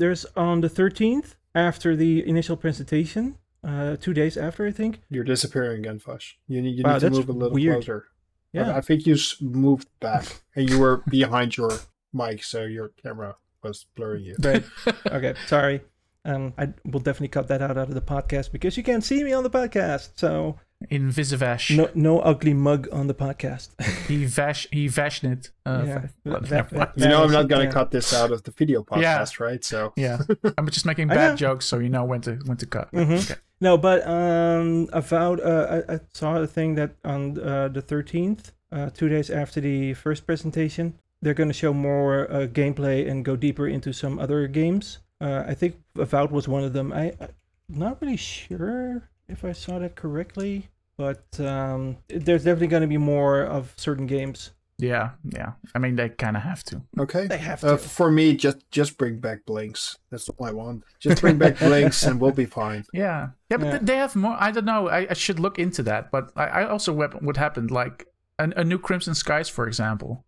there's on the 13th after the initial presentation, uh, two days after I think. you're disappearing again, Fush. You need you Wow, need to move a little weird. closer. I- Yeah, I think you moved back, and you were behind your mic, so your camera was blurring you. right. okay, sorry. Um, I will definitely cut that out out of the podcast because you can't see me on the podcast. So in Visivash. No, no ugly mug on the podcast. He vash he vashed Uh, Yeah. but Va- never. You know, I'm not going to Yeah. cut this out of the video podcast, right? So yeah, I'm just making bad jokes, so you know when to when to cut. Mhm. Okay. No, but um, Avowed. Uh, I, I saw a thing that on uh, the 13th, uh, two days after the first presentation, they're going to show more uh, gameplay and go deeper into some other games. Uh, I think Avowed was one of them. I, I'm not really sure if I saw that correctly, but um, there's definitely going to be more of certain games. Yeah, yeah. I mean, they kind of have to. okay. They have to. Uh, for me, just just bring back Blinx. That's all I want. Just bring back Blinx, and we'll be fine. Yeah, yeah, but Yeah. they have more. I don't know. I, I should look into that. But I, I also what what happened like a, a new Crimson Skies, for example.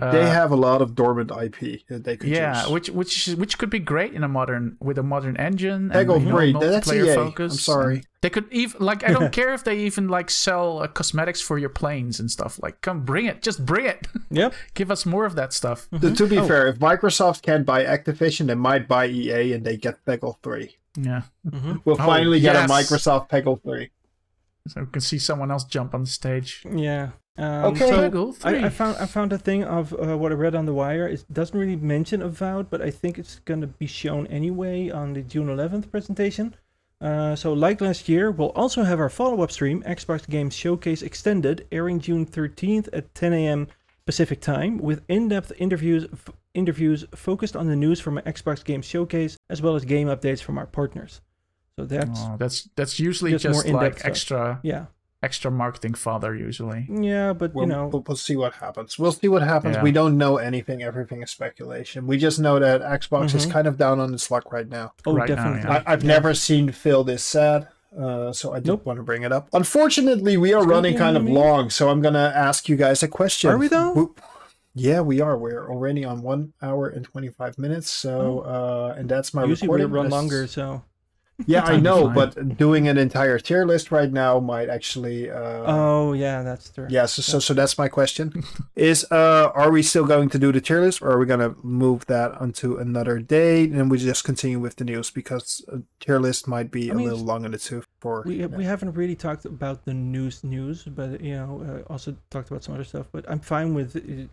They Uh, have a lot of dormant IP that they could use. yeah, use. which which which could be great in a modern with a modern engine. Peggle and, you know, three, that's EA. focus. I'm sorry. and They could even like I don't care if they even like sell uh, cosmetics for your planes and stuff. Like, come bring it, just bring it. Yep. Give us more of that stuff. To, to be Oh. fair, if Microsoft can't buy Activision, they might buy EA, and they get Peggle three. Yeah, hmm We'll Oh, finally get yes. a Microsoft Peggle three. so we can see someone else jump on the stage. Yeah. Um, Okay. so- Peggle three. I, I found I found a thing of uh, what I read on the wire. It doesn't really mention Avowed, but I think it's gonna be shown anyway on the June 11th presentation. Uh, so like last year, we'll also have our follow-up stream, Xbox Games Showcase Extended, airing June 13th at 10 a.m. Pacific time, with in-depth interviews f- interviews focused on the news from Xbox Games Showcase, as well as game updates from our partners. So that's Oh, that's that's usually Just more just in-depth like stuff. extra yeah, extra marketing fodder usually. yeah, but We'll, you know, we'll, we'll see what happens. We'll see what happens. Yeah. We don't know anything. Everything is speculation. We just know that Xbox is Mhm. kind of down on its luck right now. oh, right now, definitely. yeah. I, I've Yeah. never seen Phil this sad, uh, so I did Nope. want to bring it up. Unfortunately, we are Still running kind of long, so I'm gonna ask you guys a question. Are we though? W- Yeah, we are. We're already on one hour and twenty five minutes. So, uh, and that's my Oh. Usually we run That's- longer, so. Yeah, I know, but doing an entire tier list right now might actually. Uh, Oh yeah, that's true. yeah, so, so so that's my question: is uh, are we still going to do the tier list, or are we going to move that onto another day and we just continue with the news because a tier list might be I a mean, little long in the tooth for. We we haven't really talked about the news news, but you know, uh, also talked about some other stuff. But I'm fine with e-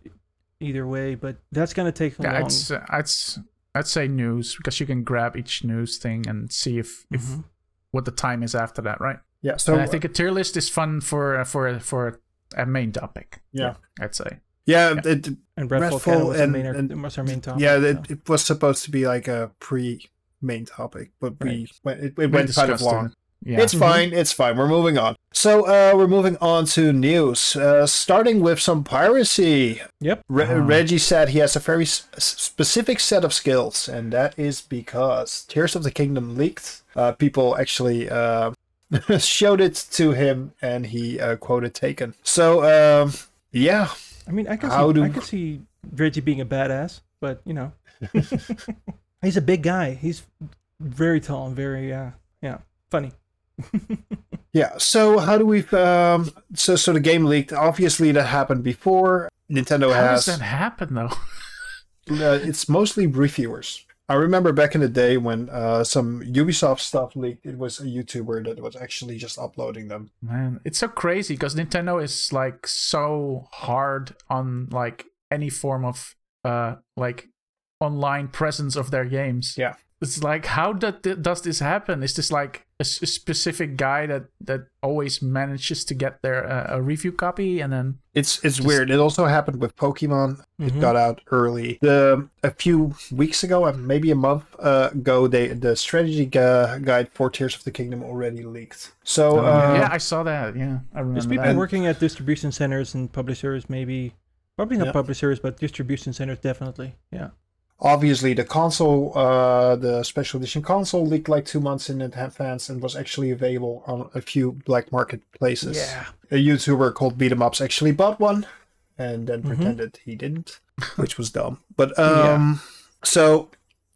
either way. But that's gonna take Yeah, long. I'd, s- I'd, say news because you can grab each news thing and see if, if Mhm. what the time is after that, right? yeah, so and I think a tier list is fun for for for a main topic. Yeah. I'd say. yeah, yeah. It, and Redfall, Redfall was, and- main, and- was our main topic. yeah, so. it, it was supposed to be like a pre main topic, but we went it, it went kind of discussed long. Yeah. It's Mhm. fine. It's fine. We're moving on. So uh, we're moving on to news. Uh, starting with some piracy. Yep. Re- Oh. Reggie said he has a very s- specific set of skills, and that is because Tears of the Kingdom leaked. Uh, people actually uh, showed it to him, and he uh, quoted Taken. So um, yeah, I mean, I can see, do- I can see Reggie being a badass, but you know, he's a big guy. He's very tall and very uh, yeah, funny. Yeah. So how do we? Um, so so the game leaked. Obviously, that happened before. Nintendo How has. does that happen though? Uh, it's mostly reviewers. I remember back in the day when uh, some Ubisoft stuff leaked, it was a YouTuber that was actually just uploading them. Man, it's so crazy because Nintendo is like so hard on like any form of uh like online presence of their games. Yeah. It's like how does this happen? Is this like a, s- a specific guy that that always manages to get their uh, a review copy and then It's it's Just- weird. It also happened with Pokemon. It Mhm. got out early. The a few weeks ago, uh, maybe a month uh, ago, they the strategy gu- guide for Tears of the Kingdom already leaked. So Oh, uh, yeah, I saw that. Yeah, I remember There's people that. working at distribution centers and publishers, maybe. Probably not Yeah. publishers, but distribution centers definitely. Yeah. Obviously the console, uh, the special edition console, leaked like two months in advance and was actually available on a few black market places. Yeah. a YouTuber called Beat 'em Ups actually bought one and then Mhm. pretended he didn't, which was dumb. But Yeah. um, so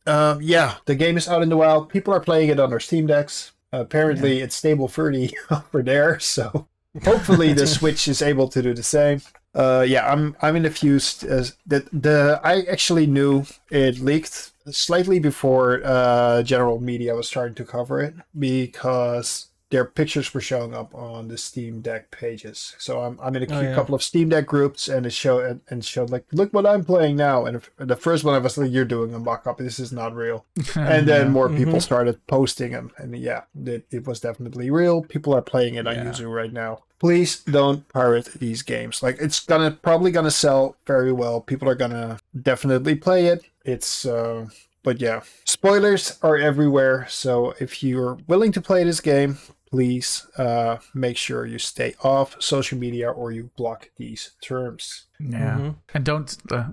um, yeah, the game is out in the wild. People are playing it on their Steam decks. apparently, it's stable 30 over there. So hopefully, the Switch is able to do the same. Uh, yeah, I'm I'm in the fuse. Uh, the the I actually knew it leaked slightly before uh, general media was starting to cover it because their pictures were showing up on the Steam Deck pages. So I'm, I'm in a Oh, yeah. couple of Steam Deck groups, and it showed and, and showed like, look what I'm playing now. And if, the first one I was like, you're doing a mock up. This is not real. And then more people Mhm. started posting them, and yeah, it, it was definitely real. People are playing it on Yeah. Yuzu right now. Please don't pirate these games. Like it's gonna probably gonna sell very well. People are gonna definitely play it. It's uh but yeah, spoilers are everywhere. So if you're willing to play this game, please uh make sure you stay off social media or you block these terms. Yeah, Mhm. and don't uh,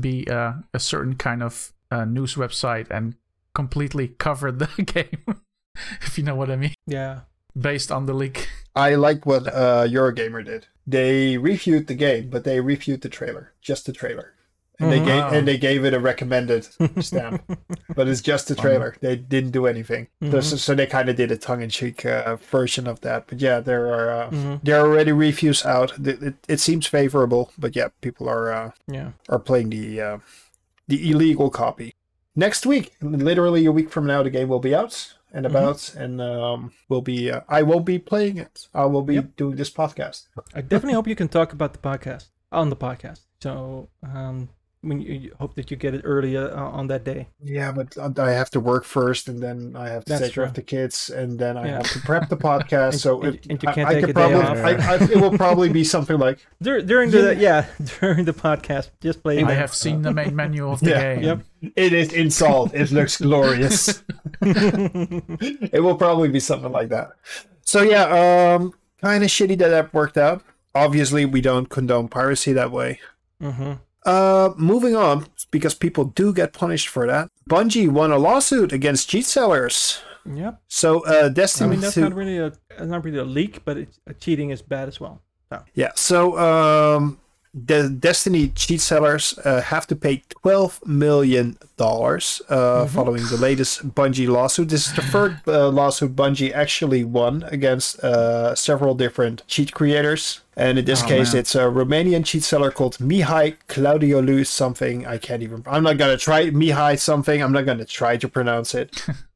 be uh, a certain kind of uh, news website and completely cover the game, if you know what I mean, Yeah. based on the leak. I like what uh Eurogamer did. They reviewed the game, but they reviewed the trailer, just the trailer. And they Mhm. gave and they gave it a recommended stamp, but it's just the trailer. They didn't do anything, so, Mhm. so, so they kind of did a tongue-in-cheek uh, version of that. But yeah, there are uh, Mhm. there are already reviews out. It, it, it seems favorable, but yeah, people are uh, Yeah. are playing the uh, the illegal copy. Next week, literally a week from now, the game will be out and about, and um, will be. Uh, I won't be playing it. I will be Yep. doing this podcast. I definitely hope you can talk about the podcast on the podcast. So, um, when you, you hope that you get it early uh, on that day. Yeah, but I have to work first, and then I have to That's take care of the kids, and then I Yeah. have to prep the podcast. And- so and- it, and you can't I, take could a day probably, off. I, I, it will probably be something like Dur- during the yeah during the podcast, just play. I have seen the main menu of the Yeah, game. yep. "It is installed. It looks glorious." it will probably be something like that. So yeah, um, kind of shitty that that worked out. Obviously, we don't condone piracy that way. hmm Uh, moving on, because people do get punished for that. Bungie won a lawsuit against cheat sellers. Yep. So, uh, I Destiny mean, that's 2 not really a not really a leak, but it's, uh, cheating is bad as well. Yeah. So um, the Destiny cheat sellers uh, have to pay twelve million dollars uh, following the latest Bungie lawsuit. This is the third uh, lawsuit Bungie actually won against uh, several different cheat creators. And in this Oh, case, man. it's a Romanian cheat seller called Mihai Claudiolu something. I can't even. I'm not gonna try Mihai something. I'm not gonna try to pronounce it.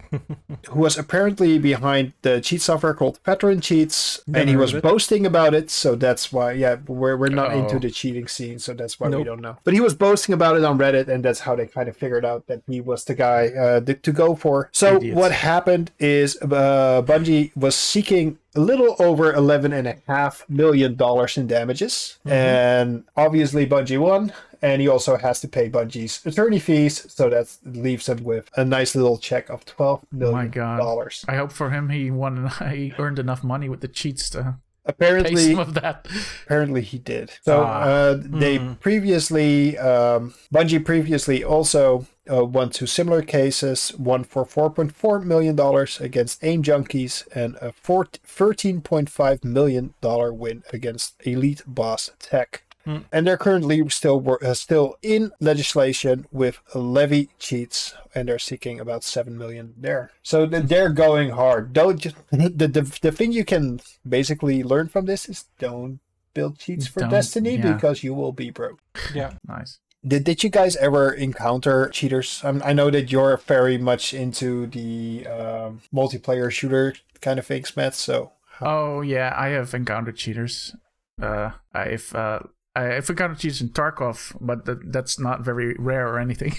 who was apparently behind the cheat software called Veteran Cheats, Never and he was boasting about it. So that's why, yeah, we're, we're not into Oh. the cheating scene, so that's why we don't know. But he was boasting about it on Reddit, and that's how they kind of figured out that he was the guy uh, th- to go for. So Idiots. what happened is uh, Bungie was seeking a little over eleven and a half million dollars in damages, and obviously Bungie won. And he also has to pay Bungie's attorney fees, so that leaves him with a nice little check of twelve million God. dollars. I hope for him he won. He earned enough money with the cheats to pay Apparently, some of that. apparently he did. So Ah. uh, they Hmm. previously, um, Bungie previously also uh, won two similar cases. One for 4.4 million dollars against Aim Junkies, and a 4 13.5 million dollar win against Elite Boss Tech. Hmm. And they're currently still uh, still in legislation with levy cheats, and they're seeking about seven million there. So they're going hard. Don't just the, the the thing you can basically learn from this is don't build cheats for Don't- Destiny yeah. because you will be broke. Yeah. Nice. Did, did you guys ever encounter cheaters? Um, I know that you're very much into the um, multiplayer shooter kind of things, Matt. So Oh yeah, I have encountered cheaters. Uh, I've uh, I've encountered cheaters in Tarkov, but that, that's not very rare or anything.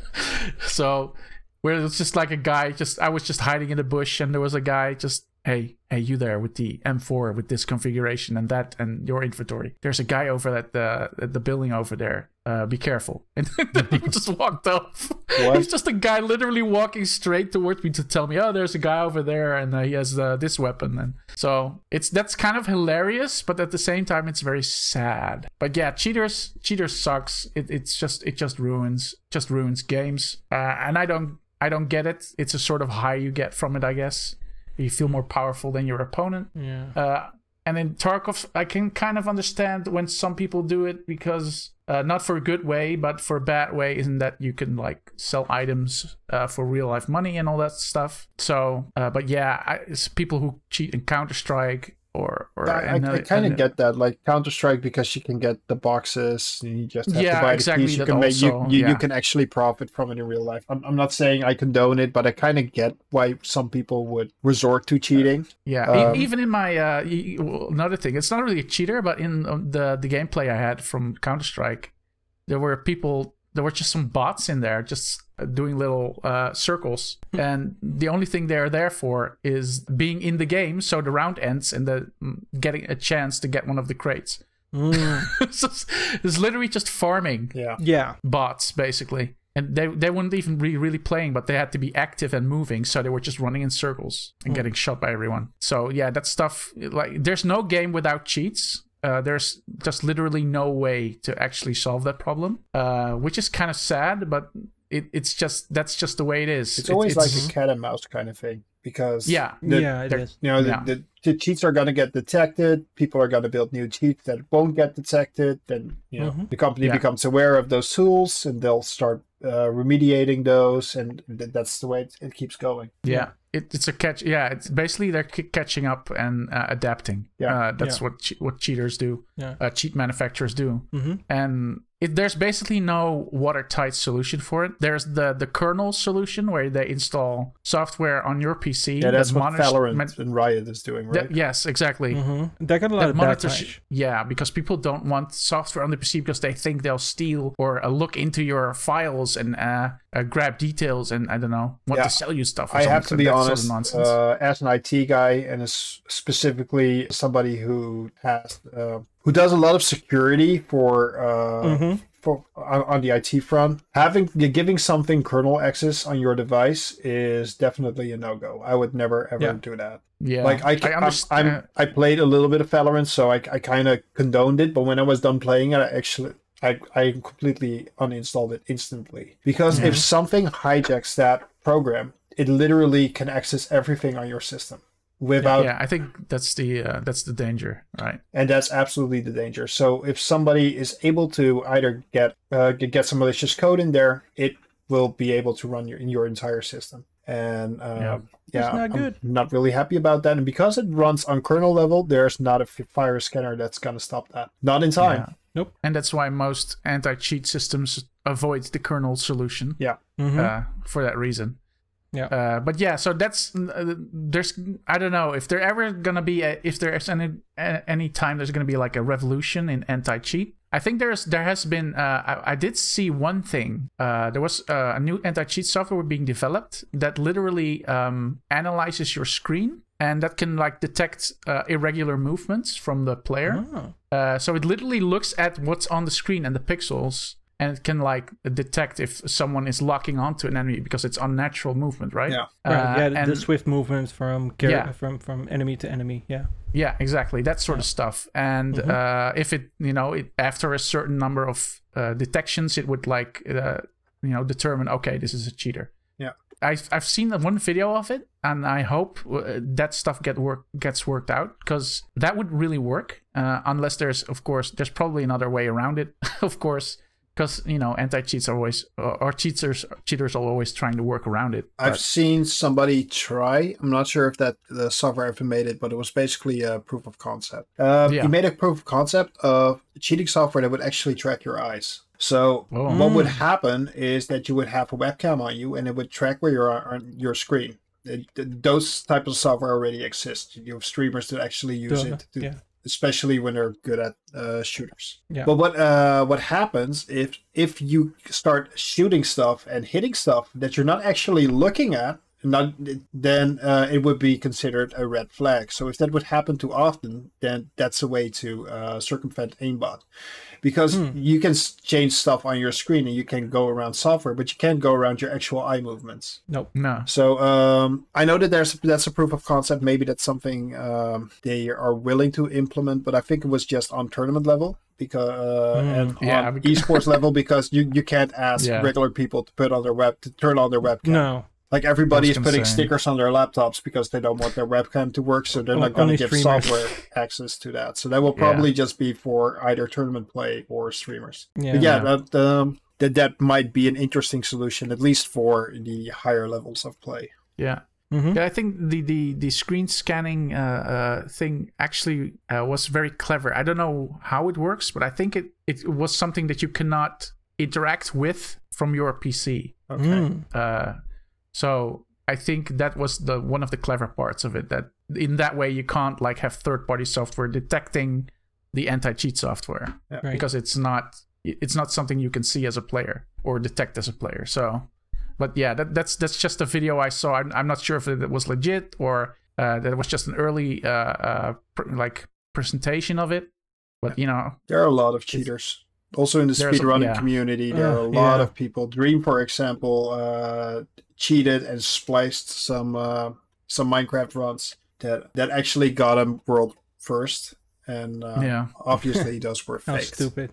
so where it's just like a guy, just I was just hiding in the bush, and there was a guy just. Hey, hey, you there with the M4 with this configuration and that and your inventory. There's a guy over at the at the building over there. Uh, be careful. And then he just walked off. What? He's just a guy literally walking straight towards me to tell me, "Oh, there's a guy over there, and uh, he has uh, this weapon." And so it's that's kind of hilarious, but at the same time, it's very sad. But yeah, cheaters, cheaters sucks. It, it's just it just ruins just ruins games, uh, and I don't I don't get it. It's a sort of high you get from it, I guess. You feel more powerful than your opponent. Yeah. Uh, and in Tarkov, I can kind of understand when some people do it because uh, not for a good way, but for a bad way, isn't that you can like sell items uh, for real life money and all that stuff. So, uh, but yeah, I, it's people who cheat in Counter Strike or or I, I, kind of get that, like Counter Strike, because you can get the boxes, and you just have Yeah, to buy exactly, the keys. You can make you, also, you, you yeah. can actually profit from it in real life. I'm, I'm not saying I condone it, but I kind of get why some people would resort to cheating. Yeah, Um, even in my uh, another thing, it's not really a cheater, but in um, the the gameplay I had from Counter Strike, there were people, there were just some bots in there, just doing little uh, circles, and the only thing they're there for is being in the game, so the round ends and the mm, getting a chance to get one of the crates. Mm, it's, just- it's literally just farming Yeah. yeah. bots basically. And they, they wouldn't even be really playing, but they had to be active and moving, so they were just running in circles and getting shot by everyone. So yeah, that stuff like there's no game without cheats. Uh, there's just literally no way to actually solve that problem, uh, which is kind of sad, but it, it's just that's just the way it is. It's It- always it's- like a cat and mouse kind of thing because Yeah. the- Yeah, it is. You know, the, Yeah. the, the cheats are going to get detected. People are going to build new cheats that won't get detected. Then you know Mhm. the company Yeah. becomes aware of those tools and they'll start uh, remediating those, and th- that's the way it, it keeps going. yeah it, it's a catch yeah it's basically they're c- catching up and uh, adapting Yeah. uh, that's Yeah. what che- what cheaters do Yeah. uh, cheat manufacturers do hmm and it, there's basically no watertight solution for it there's the the kernel solution where they install software on your pc Yeah, that's that what monitors- Valorant mon- and Riot is doing, right? that- yes exactly hmm That got a lot that of monitors backlash. yeah because people don't want software on the pc because they think they'll steal or uh, look into your files and uh, uh, grab details and i don't know want Yeah. to sell you stuff or I have to be That sort of honest, nonsense. uh, as an IT guy and as specifically somebody who has uh, who does a lot of security for uh, Mhm. for on, on the IT front, having giving something kernel access on your device is definitely a no go. I would never ever Yeah. do that. yeah Like I, ca- I'm, I'm, I played a little bit of Valorant, so I, I kind of condoned it. But when I was done playing it, I actually I, I completely uninstalled it instantly because if something hijacks that program, it literally can access everything on your system without, yeah i think that's the uh, that's the danger right and that's absolutely the danger. So if somebody is able to either get uh, get get some malicious code in there, it will be able to run your in your entire system. And uh, Yeah. yeah, That's not I'm not really happy about that. And because it runs on kernel level, there's not a virus scanner that's gonna stop that. Not in time. Yeah. Nope. and that's why most anti-cheat systems avoid the kernel solution Yeah. hmm uh, for that reason Yeah. uh, but yeah so that's uh, there's i don't know if there ever gonna be a, if there's any any time there's gonna be like a revolution in anti-cheat I think there's there has been uh, I, I did see one thing uh, there was uh, a new anti-cheat software being developed that literally um, analyzes your screen and that can like detect uh, irregular movements from the player Oh. uh, so it literally looks at what's on the screen and the pixels, and it can like detect if someone is locking onto an enemy because it's unnatural movement, right? Yeah. Right, Uh, yeah, the, and- the swift movement from char- Yeah. from from enemy to enemy. Yeah. Yeah, exactly. That sort of stuff. And Mhm. uh, if it, you know, it, after a certain number of uh, detections, it would like, uh, you know, determine, okay, this is a cheater. Yeah. I've, I've seen one video of it, and I hope uh, that stuff get work gets worked out because that would really work. Uh, unless there's, of course, there's probably another way around it, of course, because you know anti cheats are always or, or cheaters cheaters are always trying to work around it. I've seen somebody try. I'm not sure if that the software ever made it, but it was basically a proof of concept. Uh, Yeah. He made a proof of concept of cheating software that would actually track your eyes. So Oh. what would Mm. happen is that you would have a webcam on you, and it would track where you are on your screen. It, those types of software already exist. You have streamers that actually use Duh, it, to, yeah. Especially when they're good at uh, shooters. Yeah. But what uh, what happens if if you start shooting stuff and hitting stuff that you're not actually looking at? Not then uh, it would be considered a red flag. So if that would happen too often, then that's a way to uh, circumvent aimbot, because Hmm. you can change stuff on your screen and you can go around software, but you can't go around your actual eye movements. Nope. no. So um, I know that there's that's a proof of concept. Maybe that's something um, they are willing to implement, but I think it was just on tournament level because uh, Mm, and yeah, on esports level because you, you can't ask Yeah. regular people to put on their web to turn on their webcam. No. Like everybody is putting say. stickers on their laptops because they don't want their webcam to work, so they're On- not going to give streamers. software access to that. So that will probably just be for either tournament play or streamers. Yeah. But yeah, Yeah. that um, that that might be an interesting solution, at least for the higher levels of play. Yeah. Mm-hmm. Yeah, I think the the the screen scanning uh, uh, thing actually uh, was very clever. I don't know how it works, but I think it it was something that you cannot interact with from your PC. Okay. Mm. So I think that was the one of the clever parts of it. That in that way you can't like have third party software detecting the anti cheat software Right. because it's not it's not something you can see as a player or detect as a player. So, but yeah, that, that's that's just a video I saw. I'm, I'm not sure if it was legit or uh, that was just an early uh, uh, pr- like presentation of it. But you know, There are a lot of cheaters. Also in the speedrunning yeah. community, there are a lot yeah. of people. Dream, for example, uh, cheated and spliced some uh, some Minecraft runs that that actually got him world first, and uh, yeah, obviously those were How faked. stupid.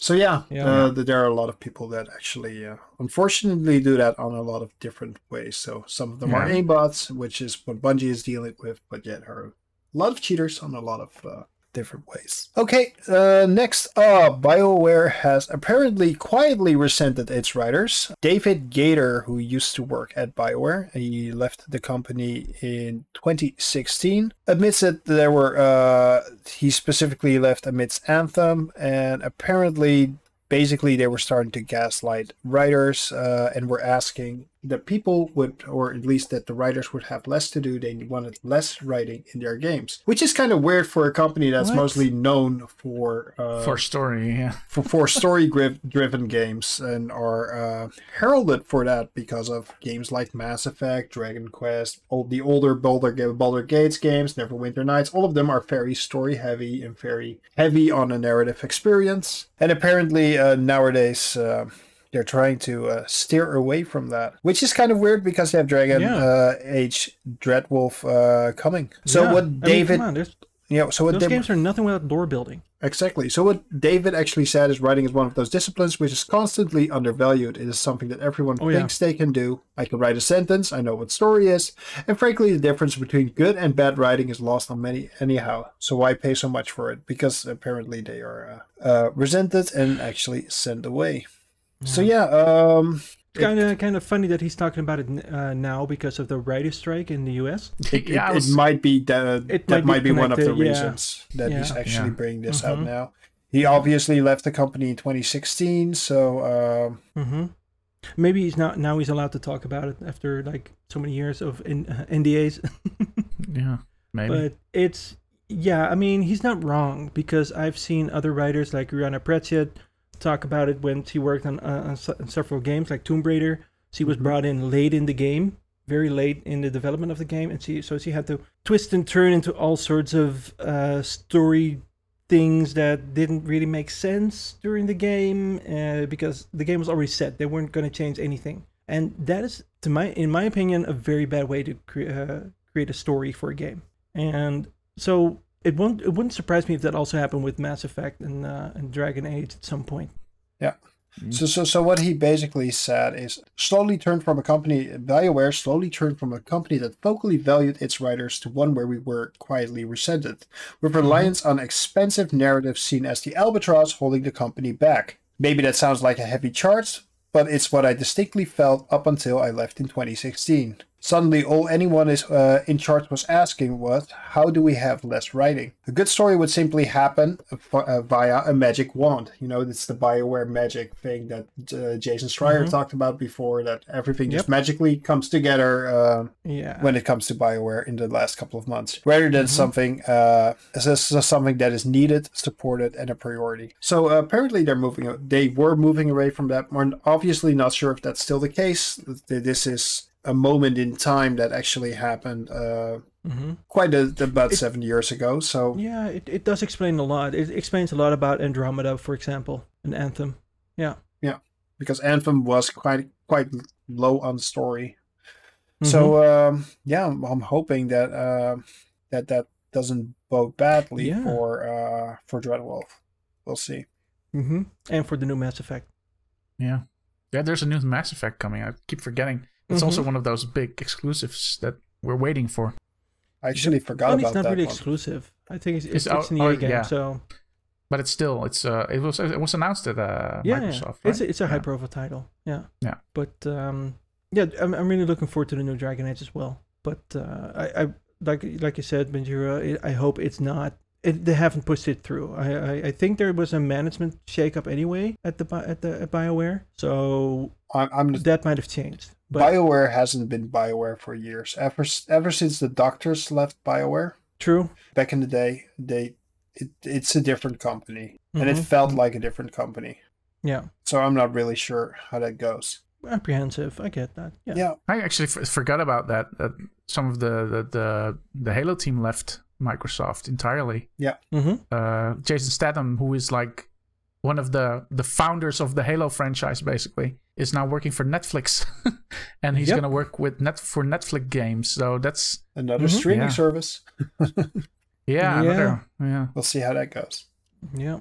So yeah, Yeah. uh, th- there are a lot of people that actually, uh, unfortunately, do that on a lot of different ways. So some of them are Yeah. aimbots, which is what Bungie is dealing with, but yet are a lot of cheaters on a lot of uh, different ways. Okay, uh, next up, BioWare has apparently quietly resented its writers. David Gaider, who used to work at BioWare, he left the company in 2016, admits that there were, uh, he specifically left amidst Anthem, and apparently basically they were starting to gaslight writers uh, and were asking that people would or at least that the writers would have less to do they wanted less writing in their games which is kind of weird for a company that's What? mostly known for uh, for story, yeah, for, for story gri- driven games and are uh, heralded for that because of games like Mass Effect, Dragon Quest, all the older Boulder, Baldur Gates games, Neverwinter Nights. All of them are very story heavy and very heavy on a narrative experience. And apparently uh, nowadays. Uh, they're trying to uh, steer away from that, which is kind of weird because they have Dragon Yeah. uh, Age Dreadwolf uh, coming. So Yeah. what I mean, David, there's- you know, so what those David, games are nothing without lore building. Exactly. So what David actually said is writing is one of those disciplines which is constantly undervalued. It is something that everyone Oh, yeah. thinks they can do. I can write a sentence, I know what story is, and frankly the difference between good and bad writing is lost on many anyhow. So why pay so much for it? Because apparently they are uh, uh, resented and actually sent away. So yeah, um It's kind of kind of funny that he's talking about it uh, now because of the writer's strike in the U.S. it, it, yeah. It was- might be that It that might be might be one of the connected, yeah. reasons that he's actually Yeah. bringing this out Mhm. now. He obviously left the company in 2016, so um, hmm Maybe he's not now. He's allowed to talk about it after like so many years of in, uh, NDAs. yeah, maybe. but it's yeah. I mean, he's not wrong because I've seen other writers like Rhianna Pratchett talk about it when she worked on, uh, on, several games like Tomb Raider. She was Mhm. brought in late in the game, very late in the development of the game, and she so she had to twist and turn into all sorts of uh, story things that didn't really make sense during the game uh, because the game was already set. They weren't going to change anything, and that is, to my in my opinion, a very bad way to cre- uh, create a story for a game. And so it won't it wouldn't surprise me if that also happened with Mass Effect and uh, and Dragon Age at some point. Yeah. So, so, so what he basically said is slowly turned from a company, BioWare slowly turned from a company that vocally valued its writers to one where we were quietly resented, with reliance on expensive narrative seen as the albatross holding the company back. Maybe that sounds like a heavy charge, but it's what I distinctly felt up until I left in 2016. Suddenly, all anyone is uh, in charge was asking was, how do we have less writing? A good story would simply happen uh, via a magic wand. You know, it's the Bioware magic thing that uh, Jason Schreier Mhm. talked about before, that everything just magically comes together uh, Yeah. when it comes to Bioware in the last couple of months, rather than Mhm. something uh, as, as something that is needed, supported, and a priority. So uh, apparently they're moving. They were moving away from that. We're obviously not sure if that's still the case. This is a moment in time that actually happened uh, hmm quite a, about It- seven years ago. So Yeah, it, it does explain a lot. It explains a lot about Andromeda, for example, and Anthem. Yeah, yeah, because Anthem was quite quite low on story. Mm-hmm. So um, yeah, I'm, I'm hoping that uh, that that doesn't bode badly Yeah. for uh, for Dreadwolf. We'll see. Mm-hmm. and for the new Mass Effect. yeah, yeah. There's a new Mass Effect coming. I keep forgetting. It's also Mhm. one of those big exclusives that we're waiting for. I actually forgot Well, about it's not that really one. exclusive. I think it's, It's it's, it's an oh, EA game, yeah. so But it's still, it's uh, it was it was announced at uh, yeah, Microsoft. it's right? a, it's a Yeah. high profile title. Yeah, Yeah. But um, yeah, I'm, I'm really looking forward to the new Dragon Age as well. but uh, I, I like like you said, Benjura. I hope it's not. It, they haven't pushed it through. I, I, I think there was a management shakeup anyway at the at the at Bioware, so I'm, I'm that might have changed. But BioWare hasn't been BioWare for years. Ever ever since the doctors left BioWare true. back in the day, they it, it's a different company, and it Mhm. felt like a different company. Yeah, So I'm not really sure how that goes. apprehensive. I get that. Yeah. Yeah, I actually f- forgot about that. That some of the, the the the Halo team left Microsoft entirely. Mm-hmm. Uh, Jason Staten, who is like one of the the founders of the Halo franchise, basically, is now working for Netflix, and he's Yep. gonna work with net for Netflix games. So that's another Mhm. streaming Yeah. service. yeah, Yeah. another yeah. We'll see how that goes. Yeah,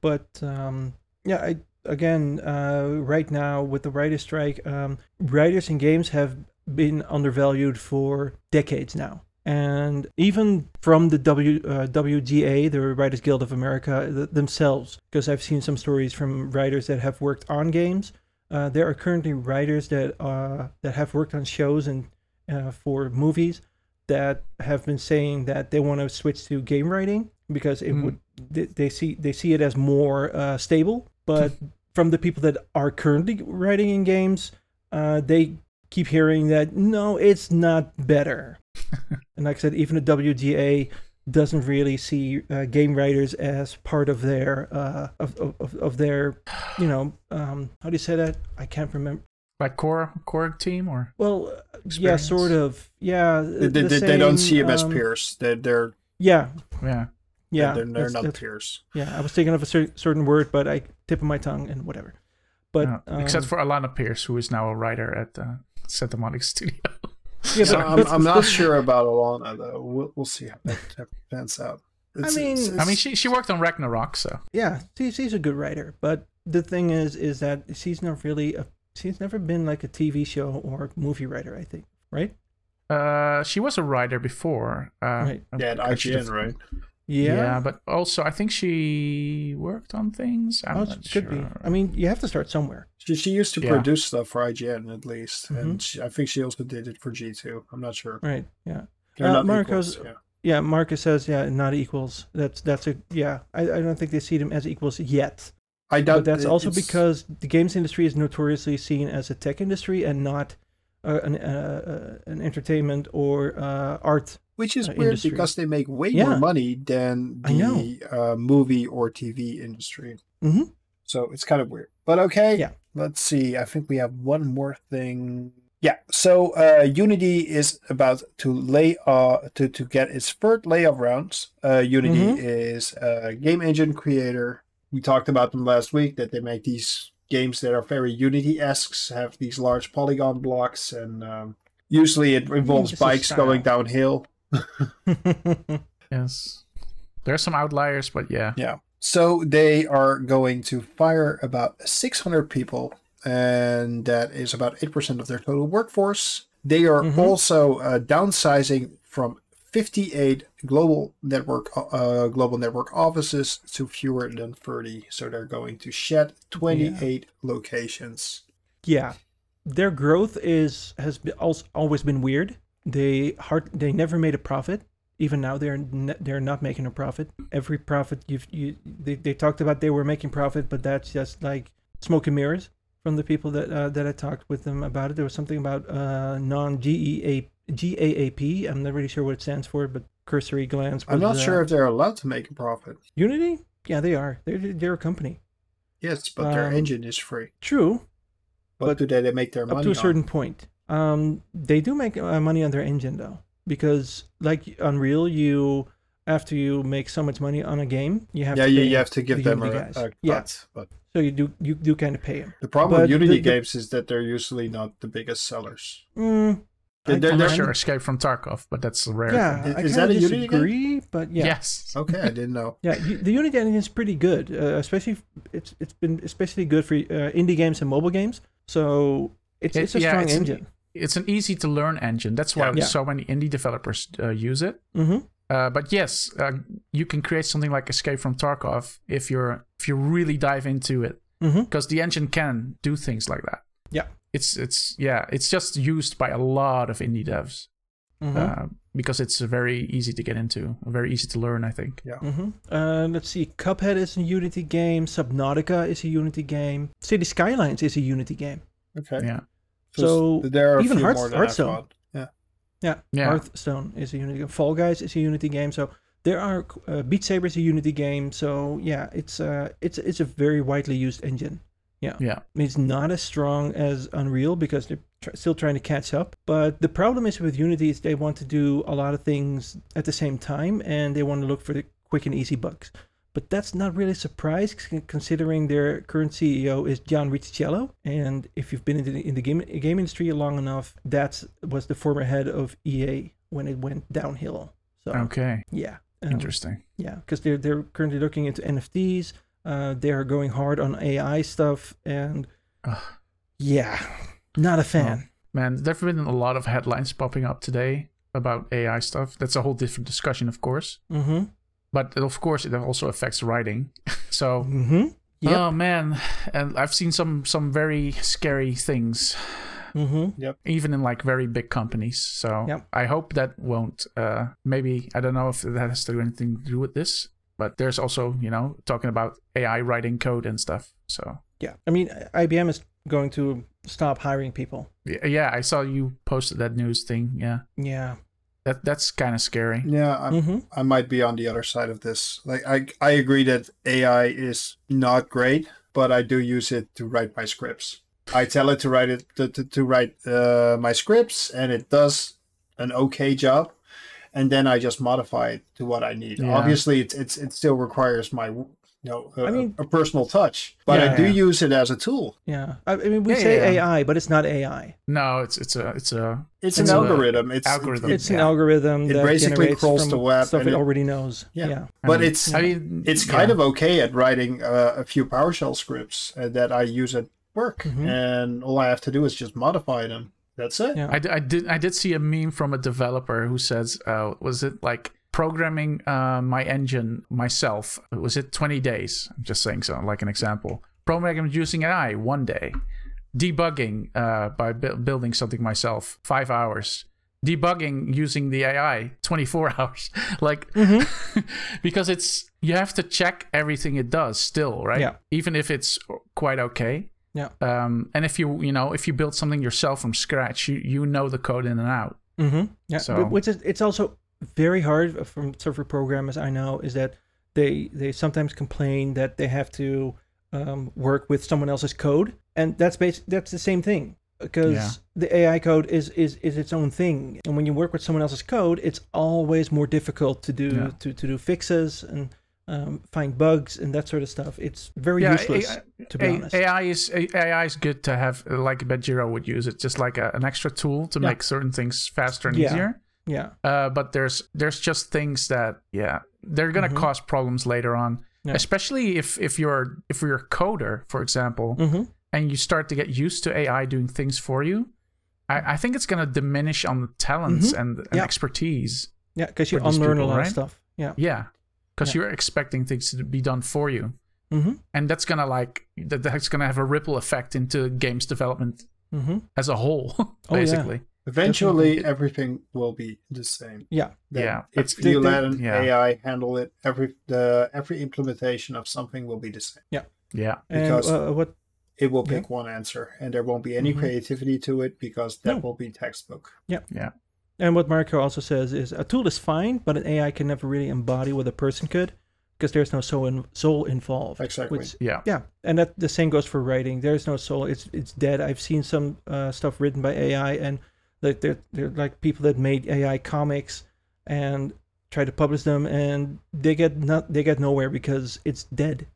but um, yeah, I again uh, right now with the writer strike, um, writers in games have been undervalued for decades now, and even from the W uh, WGA, the Writers Guild of America th- themselves, because I've seen some stories from writers that have worked on games. Uh, there are currently writers that uh, that have worked on shows and uh, for movies that have been saying that they want to switch to game writing because it Hmm. would they, they see they see it as more uh, stable. But from the people that are currently writing in games, uh, they keep hearing that no, it's not better. and like I said, even the WDA doesn't really see uh, game writers as part of their uh, of, of, of- of their you know um, how do you say that? I can't remember. Like core core team or Well, uh, yeah, sort of. Yeah, They, the they, they don't same, see them as um, peers. They're they're Yeah, yeah. yeah. they're, they're that's- not that's- peers. Yeah, I was thinking of a cer- certain word, but I tip of my tongue and whatever. But yeah. except um, for Alanah Pierce, who is now a writer at uh, Santa Monica Studio. Yeah, So but I'm, I'm not sure about Alanah though. We'll, we'll see how that that pans out. It's- mean- it's- I mean, she she worked on Ragnarok, so Yeah, she, she's a good writer, but the thing is, is that she's not really a. She's never been like a TV show or movie writer. I think, right? uh, she was a writer before. Uh, Right. yeah, at I should IGN, right? Yeah, Yeah. but also I think she worked on things. I'm Oh, not it sure. be. I mean, you have to start somewhere. She, she used to Yeah. produce stuff for IGN at least, Mhm. and she, I think she also did it for G2. I'm not sure. Right. Yeah. Uh, Marco's- equals, yeah. Yeah. Marcus says, yeah, not equals. That's that's a yeah. I, I don't think they see them as equals yet. I doubt But that's it- also it's- because the games industry is notoriously seen as a tech industry and not uh, an uh, uh, an entertainment or uh, art. which is uh, weird industry. because they make way Yeah. more money than the uh, movie or TV industry. Mhm. So it's kind of weird. But okay, Yeah. let's see. I think we have one more thing. Yeah. So uh, Unity is about to lay uh to to get its third layoff rounds. Uh, Unity Mhm. is a game engine creator. We talked about them last week that they make these games that are very Unity-esque, have these large polygon blocks, and um, usually it involves just bikes going downhill. Yes, there are some outliers, but yeah. Yeah. So they are going to fire about 600 people, and that is about 8% of their total workforce. They are Mhm. also uh, downsizing from 58 global network uh, global network offices to fewer than 30. So they're going to shed 28 locations. yeah, their growth is has been, also always been weird. They hard they never made a profit. Even now, they're ne- they're not making a profit. Every profit you've you they, they talked about they were making profit, but that's just like smoke and mirrors from the people that uh, that I talked with them about it. There was something about uh, non GEA GAAP. I'm not really sure what it stands for, but cursory glance. I'm not uh, sure if they're allowed to make a profit. Unity. Yeah, they are. They're they're a company. Yes, but their Um, engine is free. True, What but do they, they make their money? up to a on? certain point. Um, they do make uh, money on their engine though, because like Unreal, you after you make so much money on a game, you have yeah, to you, you have to give the them a, Unity guys. a cut. Yeah. But so you do you do kind of pay them. the problem with Unity the- the- games is that they're usually not the biggest sellers. Mm, They're- I they're- I'm they're- sure Escape from Tarkov, but that's rare. yeah, thing. Is- I is kinda that a Unity game? disagree, but yeah, Yes. Okay, I didn't know. yeah, the Unity engine is pretty good, uh, especially it's it's been especially good for uh, indie games and mobile games. So it's It- it's a yeah, strong it's an- engine. It's an easy to learn engine. That's why Yeah. so many indie developers uh, use it. Mm-hmm. Uh, but yes, uh, you can create something like Escape from Tarkov if you're if you really dive into it, Mm-hmm. because the engine can do things like that. Yeah. It's it's yeah, it's just used by a lot of indie devs. Mhm. uh, because it's very easy to get into, very easy to learn. I think. hmm Uh, let's see. Cuphead is a Unity game. Subnautica is a Unity game. City Skylines is a Unity game. Okay. Yeah. So, there are even Hearth- more than I Hearthstone. thought. Yeah. Yeah. Yeah. Hearthstone is a Unity game. Fall Guys is a Unity game. So there are uh, Beat Saber is a Unity game. So yeah, it's uh it's it's a very widely used engine. Yeah. I mean, it's not as strong as Unreal because they're tr- still trying to catch up. But the problem is with Unity is they want to do a lot of things at the same time and they want to look for the quick and easy bugs. But that's not really a surprise considering their current CEO is John Riccitiello. And if you've been in the, in the game, game industry long enough, that was the former head of EA when it went downhill. So Okay. yeah, um, Interesting. yeah, because they're they're currently looking into NFTs. Uh, they are going hard on AI stuff, and Ugh. yeah, not a fan. Man, there've been a lot of headlines popping up today about AI stuff. That's a whole different discussion, of course. Mm-hmm. But of course, it also affects writing. so, Mm-hmm. Yep. oh man, and I've seen some some very scary things, mm-hmm. even in like very big companies. So Yep. I hope that won't. Uh, maybe I don't know if that has to do anything to do with this. But there's also, you know, talking about AI writing code and stuff. So Yeah. I mean, IBM is going to stop hiring people. yeah, yeah I saw you posted that news thing. Yeah, Yeah. that that's kind of scary. Yeah, I'm, Mm-hmm. I might be on the other side of this. Like, I I agree that AI is not great, but I do use it to write my scripts. I tell it to write it to, to, to write uh, my scripts, and it does an okay job. And then I just modify it to what I need. Yeah. Obviously, it's, it's it still requires my you know a, I mean- a personal touch, but I Yeah. do use it as a tool. Yeah. I, I mean, we Yeah, say yeah, yeah. AI, but it's not AI. No, it's it's a it's a It's, It's an algorithm. It's algorithm. It's an algorithm It that basically generates crawls from the web stuff and it, it- already knows. Yeah. Yeah. but I it's I mean, it's yeah. kind of okay at writing uh, a few PowerShell scripts uh, that I use at work, Mhm. and all I have to do is just modify them. That's it. Yeah. I, d- I did I did see a meme from a developer who says, uh, was it like programming uh, my engine myself? Was it 20 days? I'm just saying so, like an example. Programming using AI one day. Debugging uh, by bu- building something myself five hours. Debugging using the AI 24 hours. like Mm-hmm. because it's you have to check everything it does still, right? Yeah. Even if it's quite okay. Yeah. Um, and if you you know if you build something yourself from scratch, you you know the code in and out. Mm-hmm. Yeah, So- which is it's also very hard from server programmers I know is that they they sometimes complain that they have to um, work with someone else's code, and that's bas- that's the same thing because Yeah. the AI code is, is is its own thing, and when you work with someone else's code, it's always more difficult to do Yeah. to, to do fixes and um, find bugs and that sort of stuff. It's very Yeah, useless AI to be honest. AI is A- AI is good to have, like Badgero would use it, just like a, an extra tool to Yeah. make certain things faster and Yeah. easier. yeah, Uh, but there's there's just things that yeah they're gonna Mhm. cause problems later on, especially if if you're if you're a coder, for example, hmm and you start to get used to AI doing things for you. I, I think it's gonna diminish on the talents Mhm. and, and expertise. yeah, because you unlearn a lot right? of stuff. Yeah. Yeah, because Yeah. you're expecting things to be done for you. hmm and that's gonna like that that's gonna have a ripple effect into games development hmm as a whole Oh, yeah. basically Eventually, Definitely. everything will be the same. Yeah. That Yeah, If that's- you they- let an yeah. AI handle it, every the every implementation of something will be the same. yeah yeah. Because- uh, what It will Yeah. pick one answer, and there won't be any Mhm. creativity to it because that No. will be textbook. And what Marco also says is a tool is fine, but an AI can never really embody what a person could because there's no soul, in, soul involved. Exactly. Which, yeah yeah, and that the same goes for writing. There's no soul. It's it's dead. I've seen some uh, stuff written by AI, and like they're they're like people that made AI comics and try to publish them, and they get not they get nowhere because it's dead.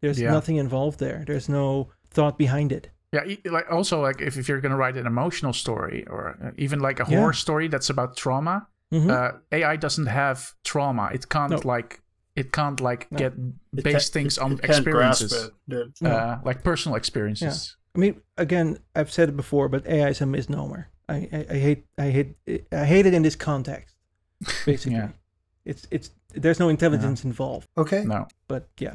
There's Yeah. nothing involved there. There's no thought behind it. Yeah e- like also like if, if you're gonna write an emotional story or uh, even like a Yeah. horror story that's about trauma Mhm. uh, ai doesn't have trauma it can't No. like it can't like No. get It base ca- things it- on it can't grasp experiences it. The- No. uh, like personal experiences I mean, again, I've said it before, but AI is a misnomer. I, I, I hate I hate I hate it in this context. Basically, Yeah. it's it's there's no intelligence involved. Okay. no But yeah,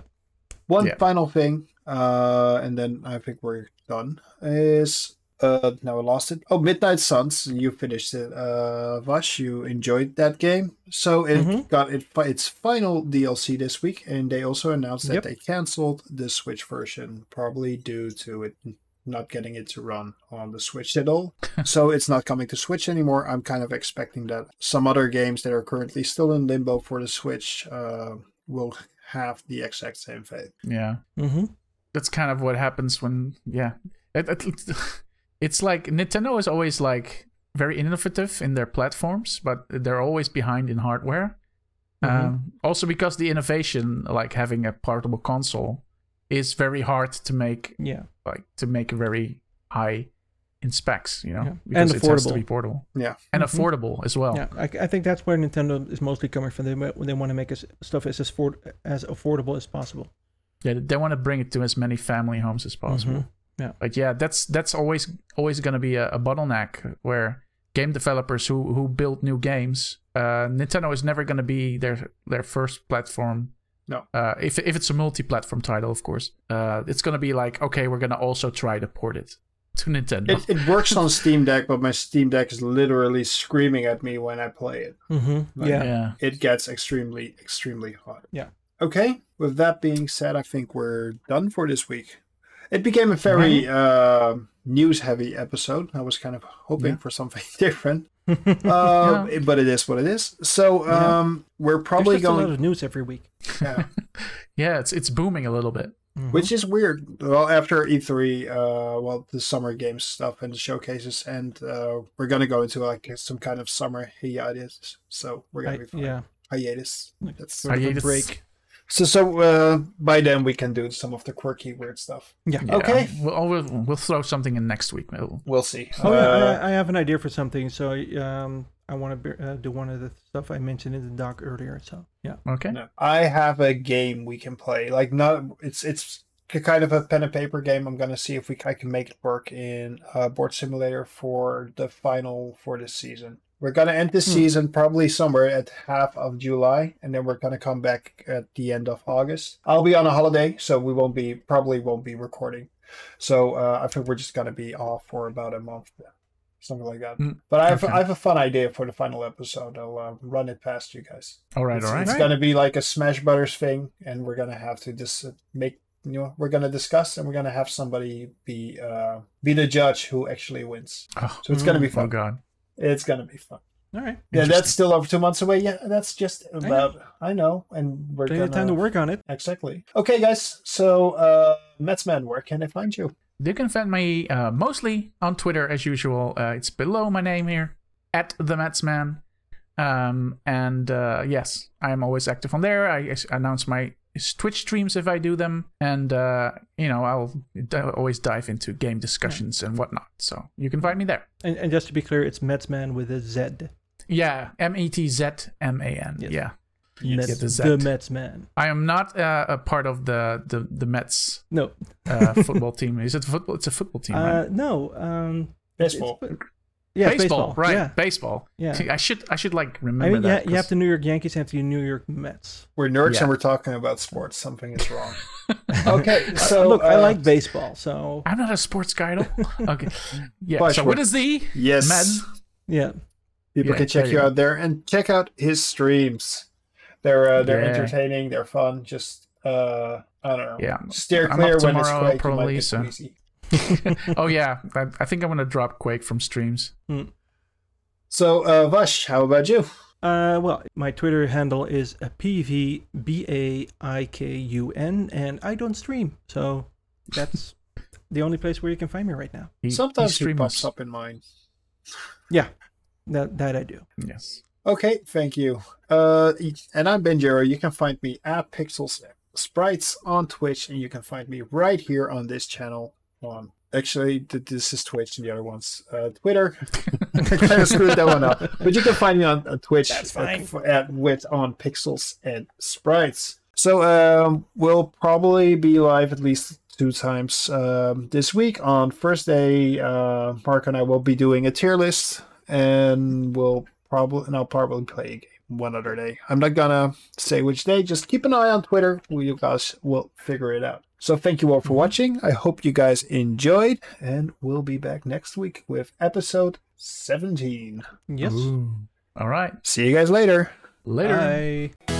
One Yeah. final thing, uh, and then I think we're done. Is uh, now I lost it. Oh, Midnight Suns. You finished it. Uh, Vash, you enjoyed that game. So it Mhm. got it fi- its final DLC this week, and they also announced that Yep. they canceled the Switch version, probably due to it not getting it to run on the Switch at all. so it's not coming to Switch anymore. I'm kind of expecting that some other games that are currently still in limbo for the Switch uh, will have the exact same fate. Yeah. Mm-hmm. That's kind of what happens when yeah it, it- it's like nintendo is always like very innovative in their platforms but they're always behind in hardware Mhm. um, also because the innovation like having a portable console is very hard to make Yeah. like to make very high in specs you know Yeah. because And it has to affordable. be portable Yeah. and Mhm. affordable as well Yeah, I, I think that's where Nintendo is mostly coming from. They they want to make as, stuff as as, afford, as affordable as possible. Yeah they want to bring it to as many family homes as possible Mhm. Yeah. but yeah that's that's always always going to be a, a bottleneck where game developers who who build new games uh nintendo is never going to be their their first platform No. uh if if it's a multi-platform title of course uh it's going to be like okay we're going to also try to port it to nintendo It, it works on Steam Deck, but my Steam Deck is literally screaming at me when I play it. Mm-hmm. Like- Yeah. yeah It gets extremely, extremely hot. Yeah. Okay, with that being said, I think we're done for this week. It became a very uh, news heavy episode. I was kind of hoping Yeah. for something different. Uh, But it is what it is. So Yeah. um, we're probably just a lot going. of news every week. Yeah. yeah it's it's booming a little bit Mhm. which is weird. Well, after E3, uh, well, the summer games stuff and the showcases, and uh, we're gonna go into like some kind of summer hiatus. So we're gonna I- be fine. yeah, hiatus. That's sort of a break. So. So uh, by then we can do some of the quirky, weird stuff. Yeah. Yeah. Okay. we'll, we'll we'll throw something in next week We'll- We'll see. Oh Uh, I, I have an idea for something. So um, I want to uh, do one of the stuff I mentioned in the doc earlier. So yeah. okay no. I have a game we can play. Like not, it's it's kind of a pen and paper game. I'm gonna see if we c- I can make it work in uh, Board Simulator for the final for this season. We're gonna end this Hmm. season probably somewhere at half of July, and then we're gonna come back at the end of August. I'll be on a holiday, so we won't be probably won't be recording. So uh, I think we're just gonna be off for about a month, something like that. Hmm, But I have okay. I have a fun idea for the final episode. I'll uh, run it past you guys. all right It's, all right it's Right. gonna be like a Smash Brothers thing, and we're gonna have to just uh, make you know we're gonna discuss, and we're gonna have somebody be uh be the judge who actually wins. oh, So it's gonna be fun. oh fun. god It's gonna be fun. All right. Yeah, that's still over two months away. Yeah, that's just about. I know, and we're Plenty gonna of time to work on it. exactly. Okay, guys. So, uh, Metzman, where can I find you? You can find me uh, mostly on Twitter as usual. Uh, it's below my name here, at the Metzman. Um, and uh, yes, I am always active on there. I announce my Twitch streams if I do them, and uh, you know I'll d- always dive into game discussions and whatnot. So you can find me there. And, and just to be clear, it's Metzman with a Z. Yeah, M E T Z M A N. Yes. Yeah, Mets, Yeah, the Z. the Metzman. I am not uh, a part of the the the Mets No, uh, football team. Is it football? It's a football team, right? uh, no. Um, it's- Baseball. it's- yeah, it's baseball, right? Yeah, Baseball. yeah. I should I should like remember I mean, yeah, that. you have the New York Yankees and the New York Mets. We're nerds Yeah. and we're talking about sports. Something is wrong. okay, so Look, I uh, like baseball, so I'm not a sports guy at all. Okay. Yeah. Bush, so what- what is the Yes, Meds? yeah. people Yeah, can check you you go. out there and check out his streams. They're uh, they're Yeah. entertaining. They're fun. Just uh, I don't know. Yeah. Steer I'm clear up when it's tomorrow, Quake. you probably, get so- queasy. oh yeah. I, I think I'm gonna drop Quake from streams. So, uh, Vash, how about you? Uh, well, my Twitter handle is a PVBAIKUN, and I don't stream, so that's the only place where you can find me right now. He, Sometimes he he streams. pops up in mine. Yeah, that that I do. Yes. Okay, thank you. Uh, and I'm Benjero. You can find me at Pixels Sprites on Twitch, and you can find me right here on this channel. On actually, this is Twitch, and the other one's uh, Twitter. I kind of screwed that one up, but you can find me on, on Twitch That's at- fine. f- at, with on Pixels and Sprites. So um, we'll probably be live at least two times um, this week. On Thursday, uh, Mark and I will be doing a tier list, and we'll probably and I'll probably play a game. One other day. I'm not gonna say which day. Just keep an eye on Twitter. You guys will figure it out. So thank you all for mhm. watching. I hope you guys enjoyed, and we'll be back next week with episode 17. Yes. All right. See you guys later. Later. Bye.